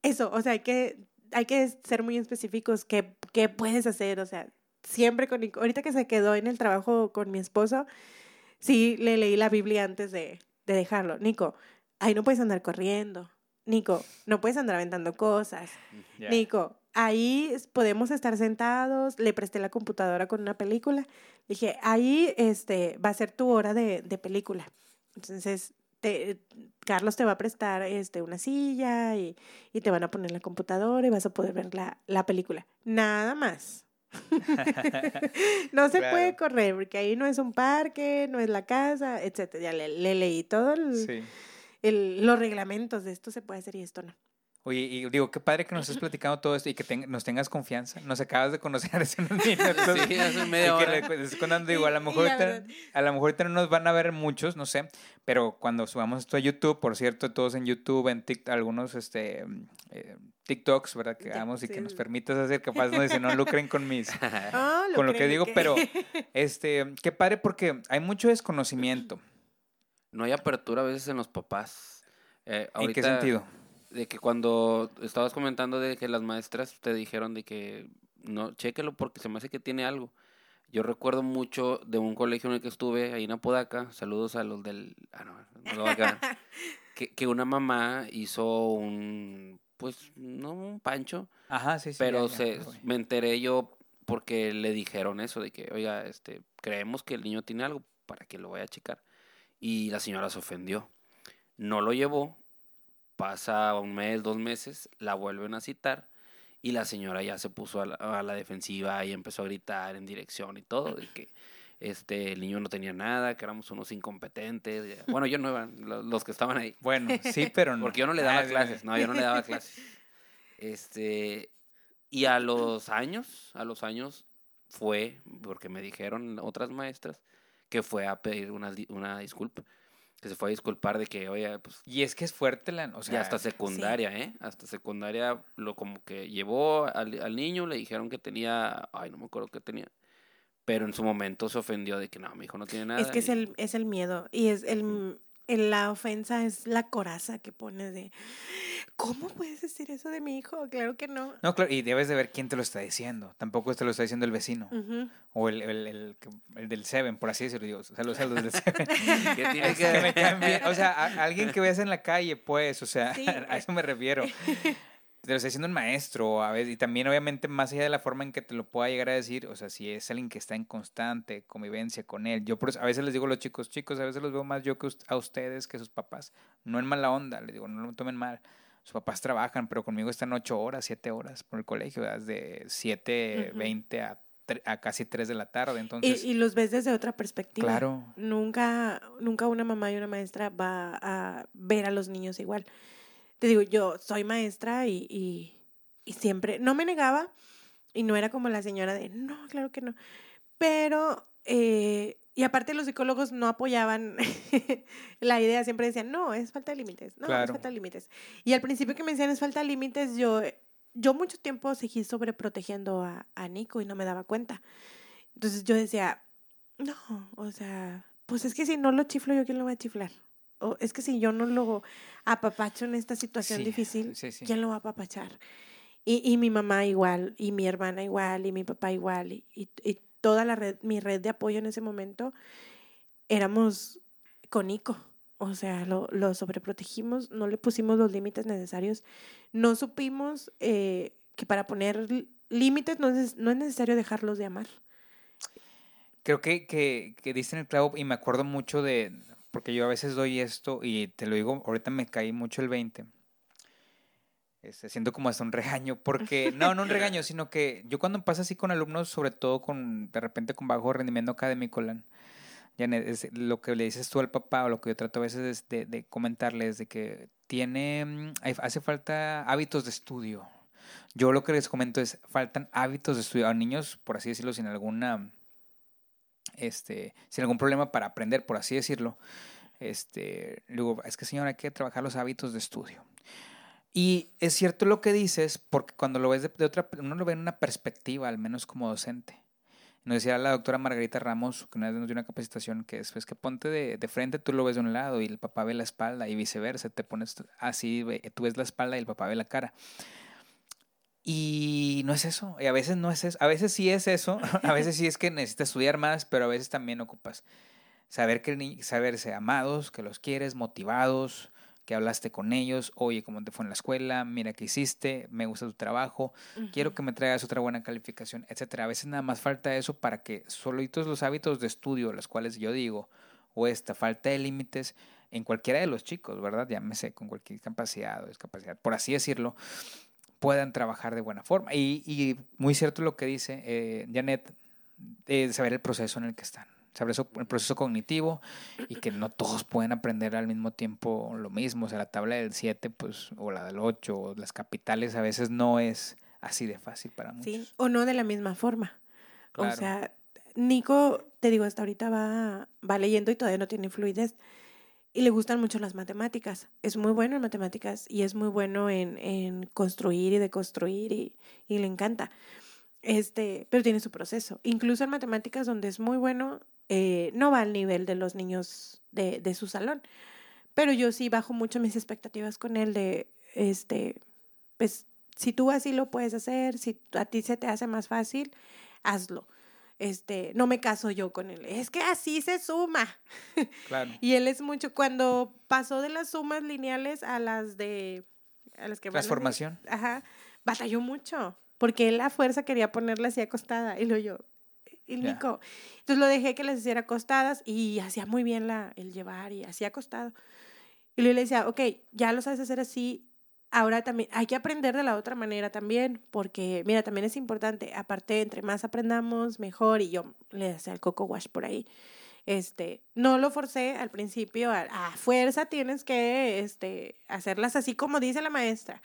eso, o sea, hay que, hay que ser muy específicos qué, qué puedes hacer. O sea, siempre con Nico. Ahorita que se quedó en el trabajo con mi esposo, sí le leí la Biblia antes de, de dejarlo. Nico, ahí no puedes andar corriendo. Nico, no puedes andar aventando cosas. Ya. Nico, ahí podemos estar sentados. Le presté la computadora con una película. Dije, ahí este, va a ser tu hora de, de película. Entonces, te, Carlos te va a prestar este, una silla y, y te van a poner la computadora y vas a poder ver la, la película. Nada más. no se Claro. puede correr porque ahí no es un parque, no es la casa, etc. Ya le, le leí todo el, Sí. el- los reglamentos de esto se puede hacer y esto no. Oye, y digo, qué padre que nos estés platicando todo esto y que ten- nos tengas confianza. Nos acabas de conocer hace unos minutos. Sí, hace media que le contando, digo, a lo mejor ahorita, a lo mejor ahorita no nos van a ver muchos, no sé, pero cuando subamos esto a YouTube, por cierto, todos en YouTube, en TikTok, algunos este, eh, TikToks, ¿verdad? Que hagamos y que nos permitas hacer, capaz no dice, no lucren con mis, Ah, con lo que digo, pero este, qué padre porque hay mucho desconocimiento. No hay apertura a veces en los papás. Eh, ¿En qué sentido? De que cuando estabas comentando de que las maestras te dijeron de que no, chéquelo porque se me hace que tiene algo. Yo recuerdo mucho de un colegio en el que estuve, ahí en Apodaca, saludos a los del... Ah, no, no lo voy a quedar. que, que una mamá hizo un, pues, no un pancho, Ajá, sí, sí. pero ya, ya, se, me enteré yo porque le dijeron eso, de que, oiga, este, creemos que el niño tiene algo para que lo vaya a checar. Y la señora se ofendió. No lo llevó, pasa un mes, dos meses, la vuelven a citar y la señora ya se puso a la, a la defensiva y empezó a gritar en dirección y todo, de que este, el niño no tenía nada, que éramos unos incompetentes. Bueno, yo no lo- los que estaban ahí. Bueno, sí, pero no. Porque yo no le daba Ah, clases, no, yo no le daba clases. Este, y a los años, a los años fue, porque me dijeron otras maestras, que fue a pedir una, una disculpa, que se fue a disculpar de que, oye, pues, Y es que es fuerte la, o sea, ya hasta secundaria, ¿eh? Hasta secundaria, lo como que llevó al, al niño, le dijeron que tenía, ay, no me acuerdo qué tenía, pero en su momento se ofendió de que no, mi hijo no tiene nada. Es que es y- el, es el miedo y es el, el- la ofensa es la coraza que pones de ¿cómo puedes decir eso de mi hijo? Claro que no. No, claro, y debes de ver quién te lo está diciendo. Tampoco te lo está diciendo el vecino. O el, el, el, que- el del Seven, por así decirlo. Digo, saludos a los del Seven. ¿Qué tiene que que me. O sea, a- alguien que veas en la calle, pues, o sea, Sí. a eso me refiero. Te lo está diciendo un maestro, a veces, y también obviamente más allá de la forma en que te lo pueda llegar a decir, o sea, si es alguien que está en constante convivencia con él. Yo por eso- a veces les digo a los chicos, chicos, a veces los veo más yo que a ustedes que sus papás. No en mala onda, les digo, no lo tomen mal. Sus papás trabajan, pero conmigo están ocho horas, siete horas por el colegio, ¿verdad? de siete, Ujú. veinte a, tre- a casi tres de la tarde. Y, Entonces, y los ves desde otra perspectiva. claro, Nunca, nunca una mamá y una maestra va a ver a los niños igual. Te digo, yo soy maestra y, y, y siempre, no me negaba y no era como la señora de, no, claro que no. Pero, eh, y aparte los psicólogos no apoyaban la idea, siempre decían, no, es falta de límites, no, es Claro. falta de límites. Y al principio que me decían es falta de límites, yo, yo mucho tiempo seguí sobreprotegiendo a, a Nico y no me daba cuenta. Entonces yo decía, no, o sea, pues es que si no lo chiflo yo, ¿quién lo va a chiflar? O es que si yo no lo apapacho en esta situación Sí, difícil, sí, sí. ¿quién lo va a apapachar? Y, y mi mamá igual, y mi hermana igual, y mi papá igual, y, y, y toda la red, mi red de apoyo en ese momento, éramos con Nico. O sea, lo, lo sobreprotegimos, no le pusimos los límites necesarios, no supimos eh, que para poner límites no es, no es necesario dejarlos de amar. Creo que, que, que diste en el clavo y me acuerdo mucho de, porque yo a veces doy esto y te lo digo, ahorita me caí mucho el 20. Este, siento como hasta un regaño, porque, no, no un regaño, sino que yo cuando pasa así con alumnos, sobre todo con, de repente con bajo rendimiento académico, Lan, Janet, es lo que le dices tú al papá o lo que yo trato a veces es de, de comentarles de que tiene, mm, hace falta hábitos de estudio. Yo lo que les comento es, faltan hábitos de estudio a niños, por así decirlo, sin alguna, este, sin algún problema para aprender, por así decirlo. Este, luego, es que señor, hay que trabajar los hábitos de estudio. Y es cierto lo que dices, porque cuando lo ves de, otra, uno lo ve en una perspectiva, al menos como docente. Nos decía la doctora Margarita Ramos, que una vez nos dio una capacitación, que es pues, que ponte de, de frente, tú lo ves de un lado y el papá ve la espalda y viceversa, te pones así, tú ves la espalda y el papá ve la cara. Y no es eso, y a veces no es eso, a veces sí es eso, a veces sí es que necesitas estudiar más, pero a veces también ocupas saber que saberse amados, que los quieres, motivados, que hablaste con ellos, oye, cómo te fue en la escuela, mira qué hiciste, me gusta tu trabajo, quiero que me traigas otra buena calificación, etcétera. A veces nada más falta eso para que solitos los hábitos de estudio, los cuales yo digo, o esta falta de límites en cualquiera de los chicos, ¿verdad? Llámese con cualquier capacidad o discapacidad, por así decirlo, puedan trabajar de buena forma. Y, y muy cierto lo que dice eh, Janet, eh, saber el proceso en el que están, saber eso- el proceso cognitivo y que no todos pueden aprender al mismo tiempo lo mismo. O sea, la tabla del 7 pues, o la del 8 o las capitales a veces no es así de fácil para muchos. Sí, o no de la misma forma. Claro. O sea, Nico, te digo, hasta ahorita va, va leyendo y todavía no tiene fluidez. Y le gustan mucho las matemáticas. Es muy bueno en matemáticas y es muy bueno en, en construir y deconstruir y, y le encanta. Este, pero tiene su proceso. Incluso en matemáticas, donde es muy bueno, eh, no va al nivel de los niños de, de su salón. Pero yo sí bajo mucho mis expectativas con él de, este, pues, si tú así lo puedes hacer, si a ti se te hace más fácil, hazlo. Este, no me caso yo con él. Es que así se suma. Claro. Y él es mucho cuando pasó de las sumas lineales a las de a las que Transformación. Ajá, batalló mucho, porque él a fuerza quería ponerla así acostada y lo yo y Ya. Nico. Entonces lo dejé que las hiciera acostadas y hacía muy bien la el llevar y hacía acostado. Y luego le decía, ok, ya lo sabes hacer así, ahora también hay que aprender de la otra manera también, porque mira, también es importante, aparte, entre más aprendamos, mejor, y yo le hacía el coco wash por ahí. Este, no lo forcé al principio, a, a fuerza tienes que este, hacerlas así como dice la maestra.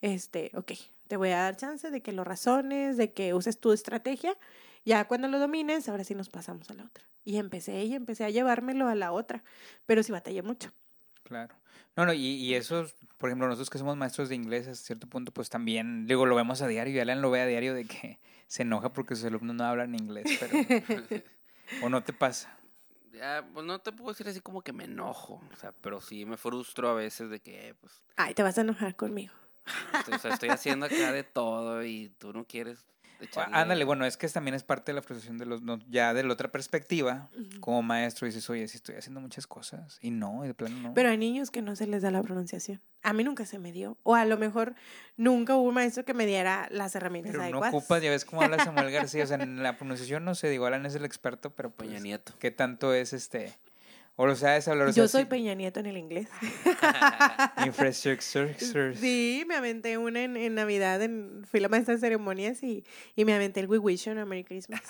Este, ok, te voy a dar chance de que lo razones, de que uses tu estrategia. Ya cuando lo domines, ahora sí nos pasamos a la otra. Y empecé y empecé a llevármelo a la otra, pero sí batallé mucho. Claro. No, no, y, y eso, por ejemplo, nosotros que somos maestros de inglés a cierto punto, pues también, digo, lo vemos a diario y Alan lo ve a diario de que se enoja porque sus alumnos no hablan inglés, pero... ¿O no te pasa? Ya, pues no te puedo decir así como que me enojo, o sea, pero sí me frustro a veces de que, pues, Ay, te vas a enojar conmigo. estoy, o sea, estoy haciendo acá de todo y tú no quieres echarle... Ándale, bueno, es que también es parte de la frustración de los, no, ya de la otra perspectiva, como maestro dices, oye, sí estoy haciendo muchas cosas, y no, y de plano no. Pero hay niños que no se les da la pronunciación. A mí nunca se me dio. O a lo mejor nunca hubo un maestro que me diera las herramientas Pero no ocupas, ya ves cómo habla Samuel García, o sea, en la pronunciación no sé, digo, Alan es el experto, pero pues, Peña Nieto. ¿qué tanto es este? O lo sabes hablar, o sea, Yo soy sí- Peña Nieto en el inglés. Infrastructure. Sí, me aventé una en, en Navidad, en, fui la maestra de ceremonias y, y me aventé el We Wish you a Merry Christmas.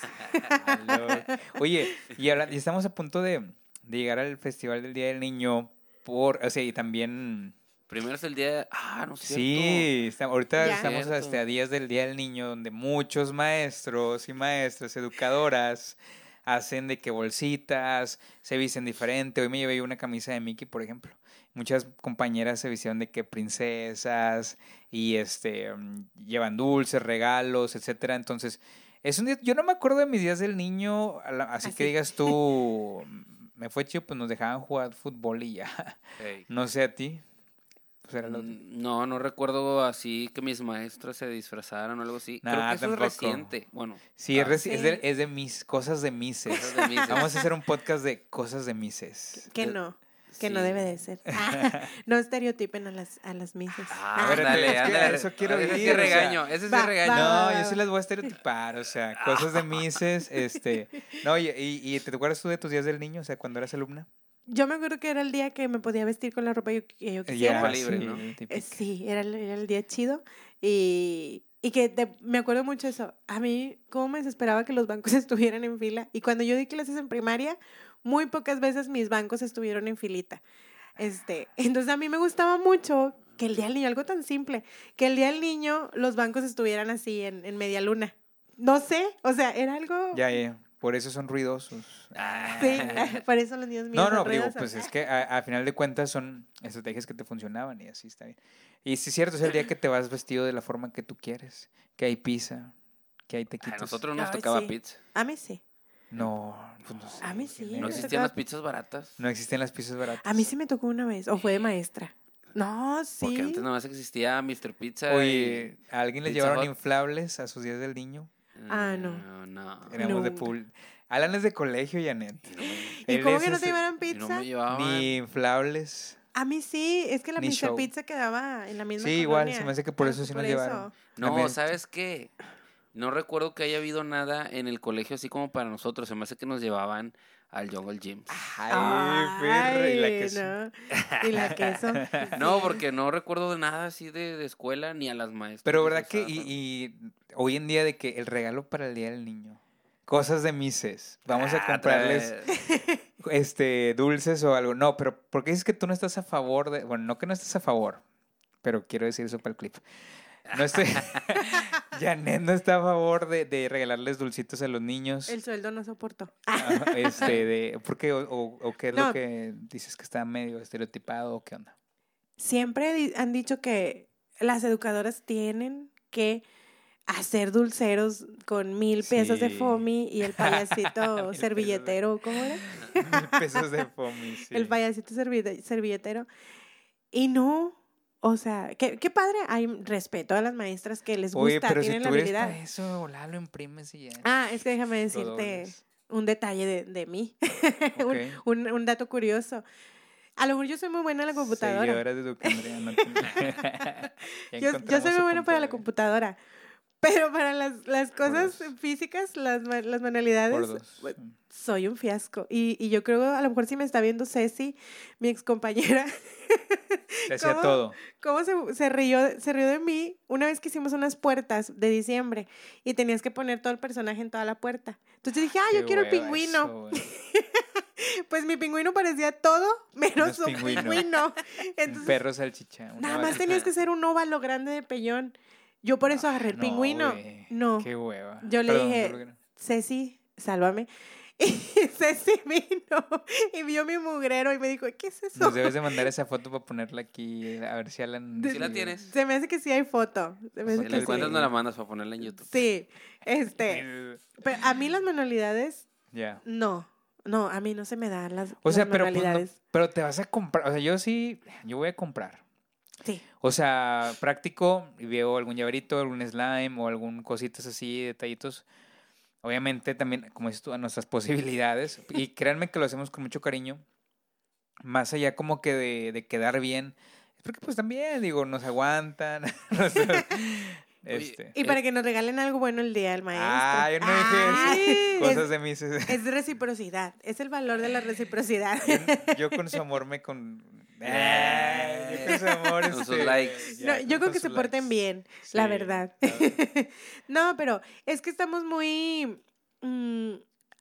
Oye, y, estamos a punto de, de llegar al Festival del Día del Niño por, o sea, y también, Primero es el día de... Ah, no cierto. sí, está- ahorita Ya. estamos hasta a días del Día del Niño donde muchos maestros y maestras, educadoras, hacen de que bolsitas, se visten diferente. Hoy me llevé una camisa de Mickey, por ejemplo. Muchas compañeras se vistieron de que princesas y este mm, llevan dulces, regalos, etcétera. Entonces, es un día, yo no me acuerdo de mis días del niño, así, que digas tú, me fue chido, pues nos dejaban jugar fútbol y ya. No sé a ti. Pues era Mm, No, no recuerdo así que mis maestros se disfrazaran o algo así. Creo Nah, que eso tampoco. es reciente. Bueno, Sí, es, ah, es de, sí. es de mis cosas de mises. cosas de Mises. Vamos a hacer un podcast de cosas de mises. Que no, que no debe de ser. Ah, no estereotipen a las, a las misas. Ah, ándale, es que eso quiero Ese ir, sí o sea, regaño, ese sí va, regaño. va, No, va, yo sí las voy a estereotipar, o sea, cosas de mises, este... No, y, y, y ¿te acuerdas tú de tus días del niño? O sea, cuando eras alumna. Yo me acuerdo que era el día que me podía vestir con la ropa yo- que yo Eh, quisiera. Ropa libre, sí, ¿no? Eh, Sí, era el, era el día chido. Y, y que te- me acuerdo mucho eso. A mí, cómo me desesperaba que los bancos estuvieran en fila. Y cuando yo di clases en primaria, muy pocas veces mis bancos estuvieron en filita. Este, entonces a mí me gustaba mucho que el día del niño, algo tan simple, que el día del niño los bancos estuvieran así en, en media luna. No sé, o sea, era algo... Ya, ya. Por eso son ruidosos. Sí, por eso los niños míos No, no, son digo, pues es que a, a final de cuentas son estrategias que te funcionaban y así está bien. Y sí es cierto, es el día que te vas vestido de la forma que tú quieres, que hay pizza, que hay A tequitos. nosotros nos tocaba sí. pizza. A mí sí. No, pues no sé. A mí sí, ¿no? Existían tocaba las pizzas baratas. No existen las pizzas baratas. A mí sí me tocó una vez, o fue de maestra. No, sí. Porque antes nada más existía Mr. Pizza. Oye, ¿a alguien le llevaron inflables a sus días del niño? Ah, no. No, no. Éramos de pool. Alan es de colegio, Janet. Y no me- ¿Y Él cómo que no te llevaron pizza? Ni inflables. A mí sí, es que la Ni show. Pizza quedaba en la misma Sí, igual, colonia. se me hace que por Ah, eso sí por nos llevaron. No, También- ¿sabes qué? No recuerdo que haya habido nada en el colegio así como para nosotros. Se me hace que nos llevaban al Jungle Gym. Ay, perro, y la queso. no. Y la queso. No, porque no recuerdo de nada así de, de escuela ni a las maestras. Pero verdad que, y, y hoy en día de que el regalo para el Día del Niño, cosas de Mises, vamos a Ah, comprarles este dulces o algo. No, pero porque dices que tú no estás a favor de, bueno, no que no estás a favor, pero quiero decir eso para el clip. No estoy, Janet no está a favor de, de regalarles dulcitos a los niños. El sueldo no soportó. Este, de, ¿por qué? O, o- o qué es lo que dices que está medio estereotipado o qué onda? Siempre han dicho que las educadoras tienen que hacer dulceros con mil pesos de foamy y el payasito servilletero, ¿cómo era? Mil pesos de foamy, sí. El payasito servilletero. Y no, o sea, qué, qué padre, hay respeto a las maestras que les gusta, Oye, pero si tienen tú la eres habilidad. para eso, hola, lo imprimes y ya. Ah, es que déjame decirte dobles. un detalle de, de mí, un- un, un dato curioso. A lo mejor yo soy muy buena en la computadora. Seguidora de Ya Yo, yo soy muy buena para la computadora. Pero para las, las cosas físicas, las, las manualidades, pues, soy un fiasco. Y, y yo creo, a lo mejor si me está viendo Ceci, mi ex compañera, Se hacía ¿cómo? todo. cómo se, se, rió, se rió de mí una vez que hicimos unas puertas de diciembre y tenías que poner todo el personaje en toda la puerta. Entonces dije, ah, yo Qué quiero el pingüino. eso. Pues mi pingüino parecía todo menos un pingüino. pingüino. Un Entonces, perro salchicha. nada más tenías que hacer un óvalo grande de pellón. Yo por eso agarré el No, pingüino. No. Qué hueva. Yo le Perdón, dije, ¿por qué no? Ceci, sálvame. Y Ceci vino y vio mi mugrero y me dijo, ¿qué es eso? Nos debes de mandar esa foto para ponerla aquí, a ver si Alan... De- ¿Sí la tienes? Se me hace que sí hay foto. Se me hace Si que la sí. encuentras, no la mandas para ponerla en YouTube. Sí, este. Pero a mí las manualidades, Ya. no. No, a mí no se me dan las, O sea, las pero, pues, no- manualidades. pero te vas a comprar, o sea, yo sí, yo voy a comprar. Sí. O sea, práctico y veo algún llaverito, algún slime o algún cositas así, detallitos. Obviamente también, como dices tú, a nuestras posibilidades. Y créanme que lo hacemos con mucho cariño. Más allá como que de, de quedar bien. Porque pues también, digo, nos aguantan. nos- este. Y para que nos regalen algo bueno el día del maestro. Ah, yo no dije Cosas es, de mis... es reciprocidad. Es el valor de la reciprocidad. Yo, yo con su amor me con... Ay, yo con su amor, Con sus este, likes. No, yo creo que se porten likes. bien, la verdad. claro. no, pero es que estamos muy... mm,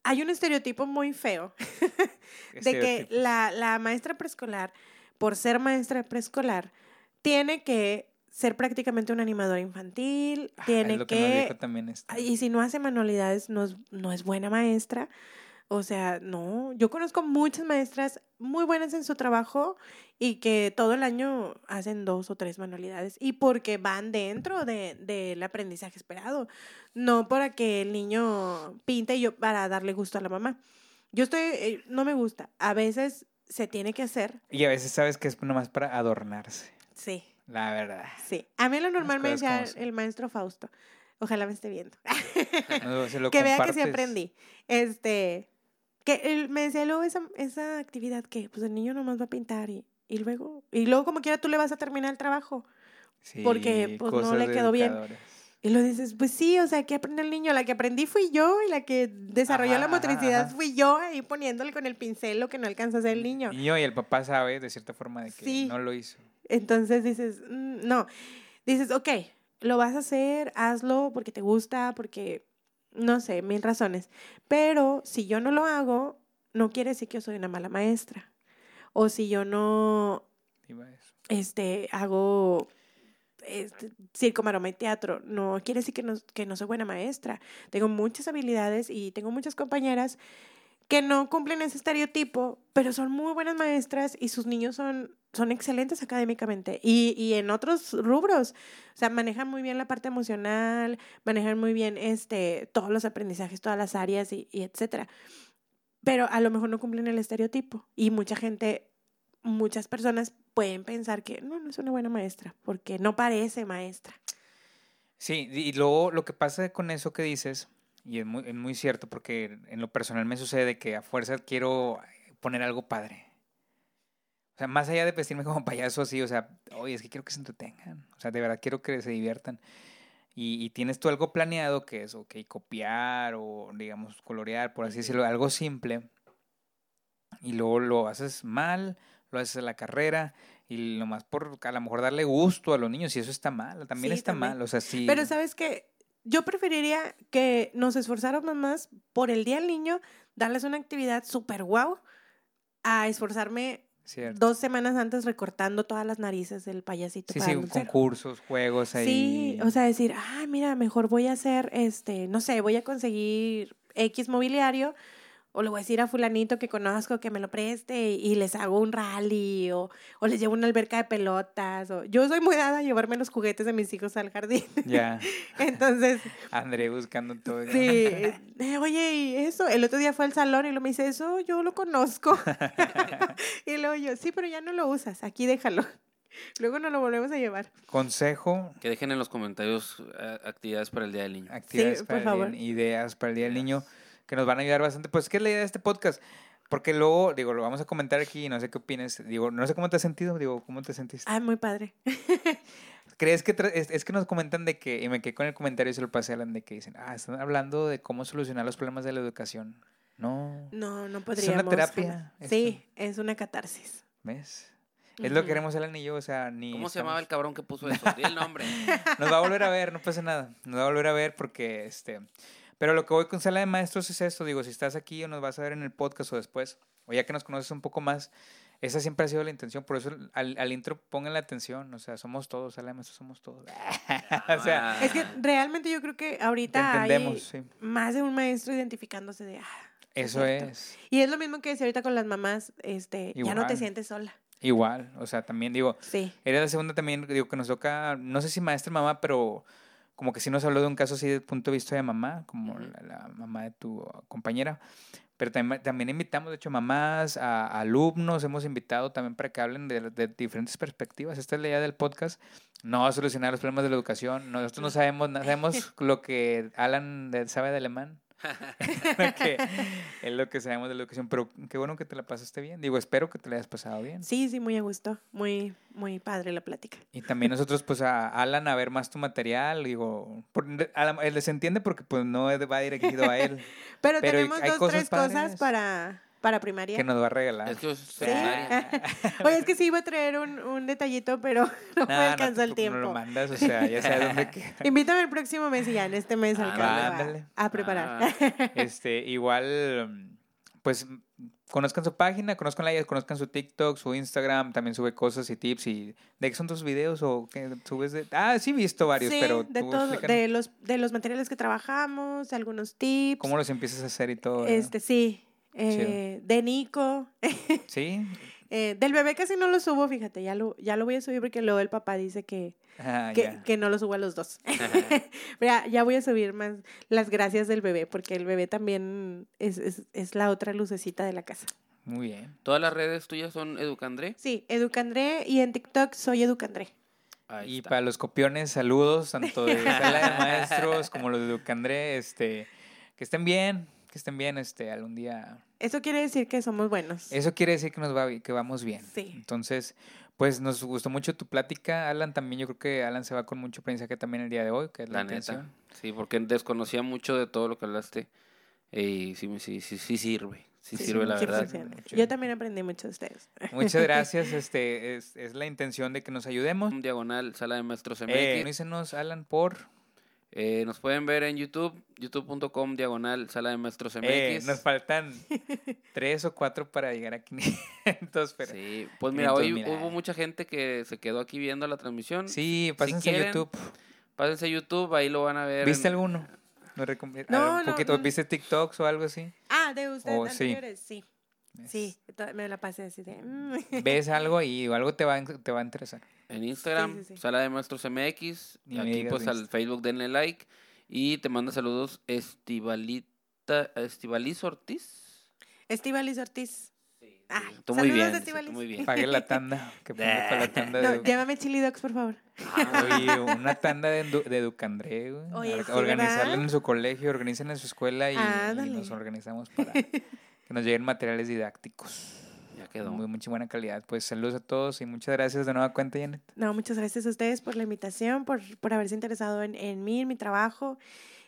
hay un estereotipo muy feo de que la, la maestra preescolar, por ser maestra preescolar, tiene que ser prácticamente una animadora infantil, Ah, tiene es lo que, nos que... dijo también este. y si no hace manualidades, no es, no es buena maestra. O sea, no, yo conozco muchas maestras muy buenas en su trabajo y que todo el año hacen dos o tres manualidades y porque van dentro de, del aprendizaje esperado, no para que el niño pinte y yo para darle gusto a la mamá. Yo estoy, eh, no me gusta, a veces se tiene que hacer, Y a veces sabes que es nomás para adornarse, sí, la verdad. sí. A mí lo normal me decía como el maestro Fausto, ojalá me esté viendo. No, que vea que sí aprendí. Este, que él me decía luego esa, esa actividad que pues el niño nomás va a pintar y, y luego, y luego como quiera tú le vas a terminar el trabajo. Sí, porque, pues, no le quedó bien. Y lo dices, pues sí, o sea, ¿qué aprende el niño? La que aprendí fui yo y la que desarrolló Ajá, la ajá, motricidad ajá. fui yo ahí poniéndole con el pincel lo que no alcanza a hacer el niño. Y yo y el papá sabe de cierta forma de que Sí. no lo hizo. Entonces dices, "Mm, no, dices, ok, lo vas a hacer, hazlo porque te gusta, porque, no sé, mil razones. Pero si yo no lo hago, no quiere decir que yo soy una mala maestra. o si yo no este, hago este, circo, maroma y teatro. No quiere decir que no, que no soy buena maestra. Tengo muchas habilidades y tengo muchas compañeras que no cumplen ese estereotipo, pero son muy buenas maestras y sus niños son, son excelentes académicamente y, y en otros rubros. O sea, manejan muy bien la parte emocional, manejan muy bien este, todos los aprendizajes, todas las áreas y, etcétera. Pero a lo mejor no cumplen el estereotipo y mucha gente muchas personas pueden pensar que no, no es una buena maestra, porque no parece maestra. Sí, y luego lo que pasa con eso que dices, y es muy, es muy cierto, porque en lo personal me sucede que a fuerza quiero poner algo padre. O sea, más allá de vestirme como payaso así, o sea, oye, es que quiero que se entretengan. O sea, de verdad quiero que se diviertan. Y, y tienes tú algo planeado que es, ok, copiar o, digamos, colorear, por así decirlo, algo simple. Y luego lo haces mal, lo haces a la carrera y nomás por a lo mejor darle gusto a los niños y eso está mal, también Sí, está también. mal, o sea, sí. Pero sabes que yo preferiría que nos esforzáramos más por el Día del Niño, darles una actividad súper guau, a esforzarme Cierto. dos semanas antes recortando todas las narices del payasito. Sí, para sí, concursos, juegos ahí. Sí, o sea, decir, ah, mira, mejor voy a hacer, este, no sé, voy a conseguir X mobiliario o le voy a decir a fulanito que conozco que me lo preste y, y les hago un rally o, o les llevo una alberca de pelotas. O... Yo soy muy dada a llevarme los juguetes de mis hijos al jardín. Ya, Entonces, André buscando todo. sí, eh, oye, y eso, el otro día fue al salón y lo me dice, eso yo lo conozco. y luego yo, sí, pero ya no lo usas, aquí déjalo. Luego no lo volvemos a llevar. Consejo, Que dejen en los comentarios eh, actividades para el Día del Niño. actividades para el día- favor. ideas para el Día del Niño que nos van a ayudar bastante. Pues, ¿qué es la idea de este podcast? Porque luego, digo, lo vamos a comentar aquí, no sé qué opines. Digo, no sé cómo te has sentido, digo, ¿cómo te sentiste? Ah, muy padre. ¿Crees que es, es que nos comentan de que, y me quedé con el comentario y se lo pasé a Alan, de que dicen, ah, están hablando de cómo solucionar los problemas de la educación? No, No, no Es podríamos. una terapia, es Sí, es una catarsis. ¿ves? Es lo que queremos Alan y yo, o sea, ni... ¿Cómo se llamaba el cabrón que puso eso? Di el nombre. Nos va a volver a ver, no pasa nada. Nos va a volver a ver porque, este... Pero lo que voy con sala de maestros es esto, digo, si estás aquí o nos vas a ver en el podcast o después, o ya que nos conoces un poco más, esa siempre ha sido la intención, por eso al, al intro pongan la atención, o sea, somos todos, sala de maestros somos todos. o sea, Ah, Es que realmente yo creo que ahorita entendemos, hay sí. más de un maestro identificándose de, ah, Eso es. Y es lo mismo que decía ahorita con las mamás, este, ya no te Igual. sientes sola. Igual, o sea, también digo, Sí. Era la segunda también, digo, que nos toca, no sé si maestra o mamá, pero como que sí nos habló de un caso así desde el punto de vista de mamá, como la, la mamá de tu compañera. Pero también, también invitamos, de hecho, mamás, a, a alumnos, hemos invitado también para que hablen de, de diferentes perspectivas. Esta es la idea del podcast. No va a solucionar los problemas de la educación. Nosotros no sabemos, no sabemos lo que Alan sabe de alemán. Que es lo que sabemos de la educación. Pero qué bueno que te la pasaste bien. Digo, espero que te la hayas pasado bien. Sí, sí, muy a gusto. Muy, muy padre la plática. Y también nosotros, pues, a Alan a ver más tu material, digo, por, a les entiende porque, pues, no va dirigido a él, Pero, Pero tenemos hay dos, cosas tres cosas para, para primaria. que nos va a regalar. Es que es Sí. Oye, es que sí iba a traer un, un detallito, pero no me no te- el tiempo. No lo mandas, o sea, ya sabes dónde queda. Invítame el próximo mes y ya en este mes Ah, alcanzo ándale. a, a preparar. Ah. Este, igual, pues, conozcan su página, conozcan la conozcan su TikTok, su Instagram, también sube cosas y tips y ¿de qué son tus videos o qué subes de? Ah, sí he visto varios, sí, pero de todo, explícanos de los, de los materiales que trabajamos, algunos tips. cómo los empiezas a hacer y todo. ¿verdad? Este, sí. Eh, de Nico. Sí. Eh, del bebé casi no lo subo, fíjate, ya lo, ya lo voy a subir porque luego el papá dice que, Ah, que, no lo subo a los dos. Pero ya, ya voy a subir más las gracias del bebé, porque el bebé también es, es, es la otra lucecita de la casa. Muy bien. Todas las redes tuyas son Educandré. Sí, Educandré y en TikTok soy Educandré. Ahí Y está. para los copiones, saludos, tanto de sala de maestros como los de Ducandré, este, que estén bien, que estén bien, este, algún día. Eso quiere decir que somos buenos. Eso quiere decir que nos va, que vamos bien. Sí. Entonces, pues nos gustó mucho tu plática, Alan, también yo creo que Alan se va con mucho aprendizaje también el día de hoy, que es la, La neta. intención. Sí, porque desconocía mucho de todo lo que hablaste. Y sí, sí, sí, sí sirve. Sí, Sí, sirve, la sí, verdad. Yo también aprendí mucho de ustedes. Muchas gracias, este, es, es la intención de que nos ayudemos. Un diagonal, sala de maestros MX. Eh, dícenos, Alan, por... Eh, nos pueden ver en YouTube, youtube.com diagonal sala de maestros MX. Eh, nos faltan tres o cuatro para llegar a 500, pero... Sí, pues mira, 500 hoy mil, hubo ah. mucha gente que se quedó aquí viendo la transmisión. Sí, pásense a quieren, YouTube. Pásense a YouTube, ahí lo van a ver. ¿Viste en- alguno? ¿No recom- No, a ver, un no, poquito, no. ¿Viste TikToks o algo así? Ah, de ustedes Oh, anteriores, sí. Sí, to- me la pasé así de... mm. Ves algo y algo te va, a- te va a interesar. En Instagram, Sí, sí, sí. Sala de Maestros MX. Me aquí pues al. Facebook denle like. Y te manda saludos Estivalita, Estibaliz Ortiz. Estivalis Ortiz. Ah, Tú muy saludos, bien, tú muy bien. Pague la tanda. Que la tanda de... No, llámame Chili Dogs, por favor. Oye, una tanda de, de Educandré, güey. Oye, Or- sí, Organizarla ¿verdad? en su colegio, organicen en su escuela y, y nos organizamos para que nos lleguen materiales didácticos. Ya quedó. Muy, mucha buena calidad. Pues saludos a todos y muchas gracias de nueva cuenta, Janet. No, muchas gracias a ustedes por la invitación, por, por haberse interesado en, en mí, en mi trabajo.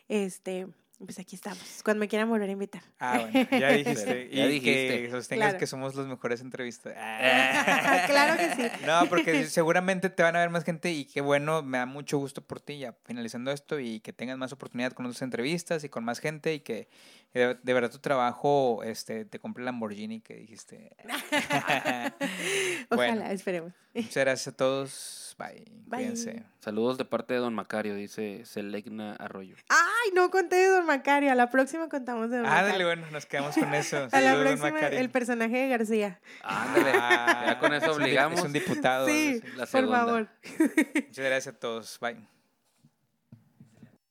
Este, pues aquí estamos. Cuando me quieran volver a invitar. Ah, bueno, ya dijiste. Ya y dijiste. que sostengas Claro. que somos los mejores entrevistas. claro que sí. No, porque seguramente te van a ver más gente y qué bueno, me da mucho gusto por ti ya finalizando esto y que tengas más oportunidad con otras entrevistas y con más gente y que de, de verdad tu trabajo este, te compre el Lamborghini que dijiste. Ojalá, Bueno. esperemos. Muchas gracias a todos. Bye. Bye. Cuídense. Saludos de parte de Don Macario, dice Selegna Arroyo. Ay, no conté de Don Macario. A la próxima contamos de Don Ah, dale, Macario. bueno, nos quedamos con eso. A la Saludos, don Macario. el personaje de García. Ándale, Ah, ya con eso obligamos. Es un diputado. Sí, por favor. Muchas gracias a todos. Bye.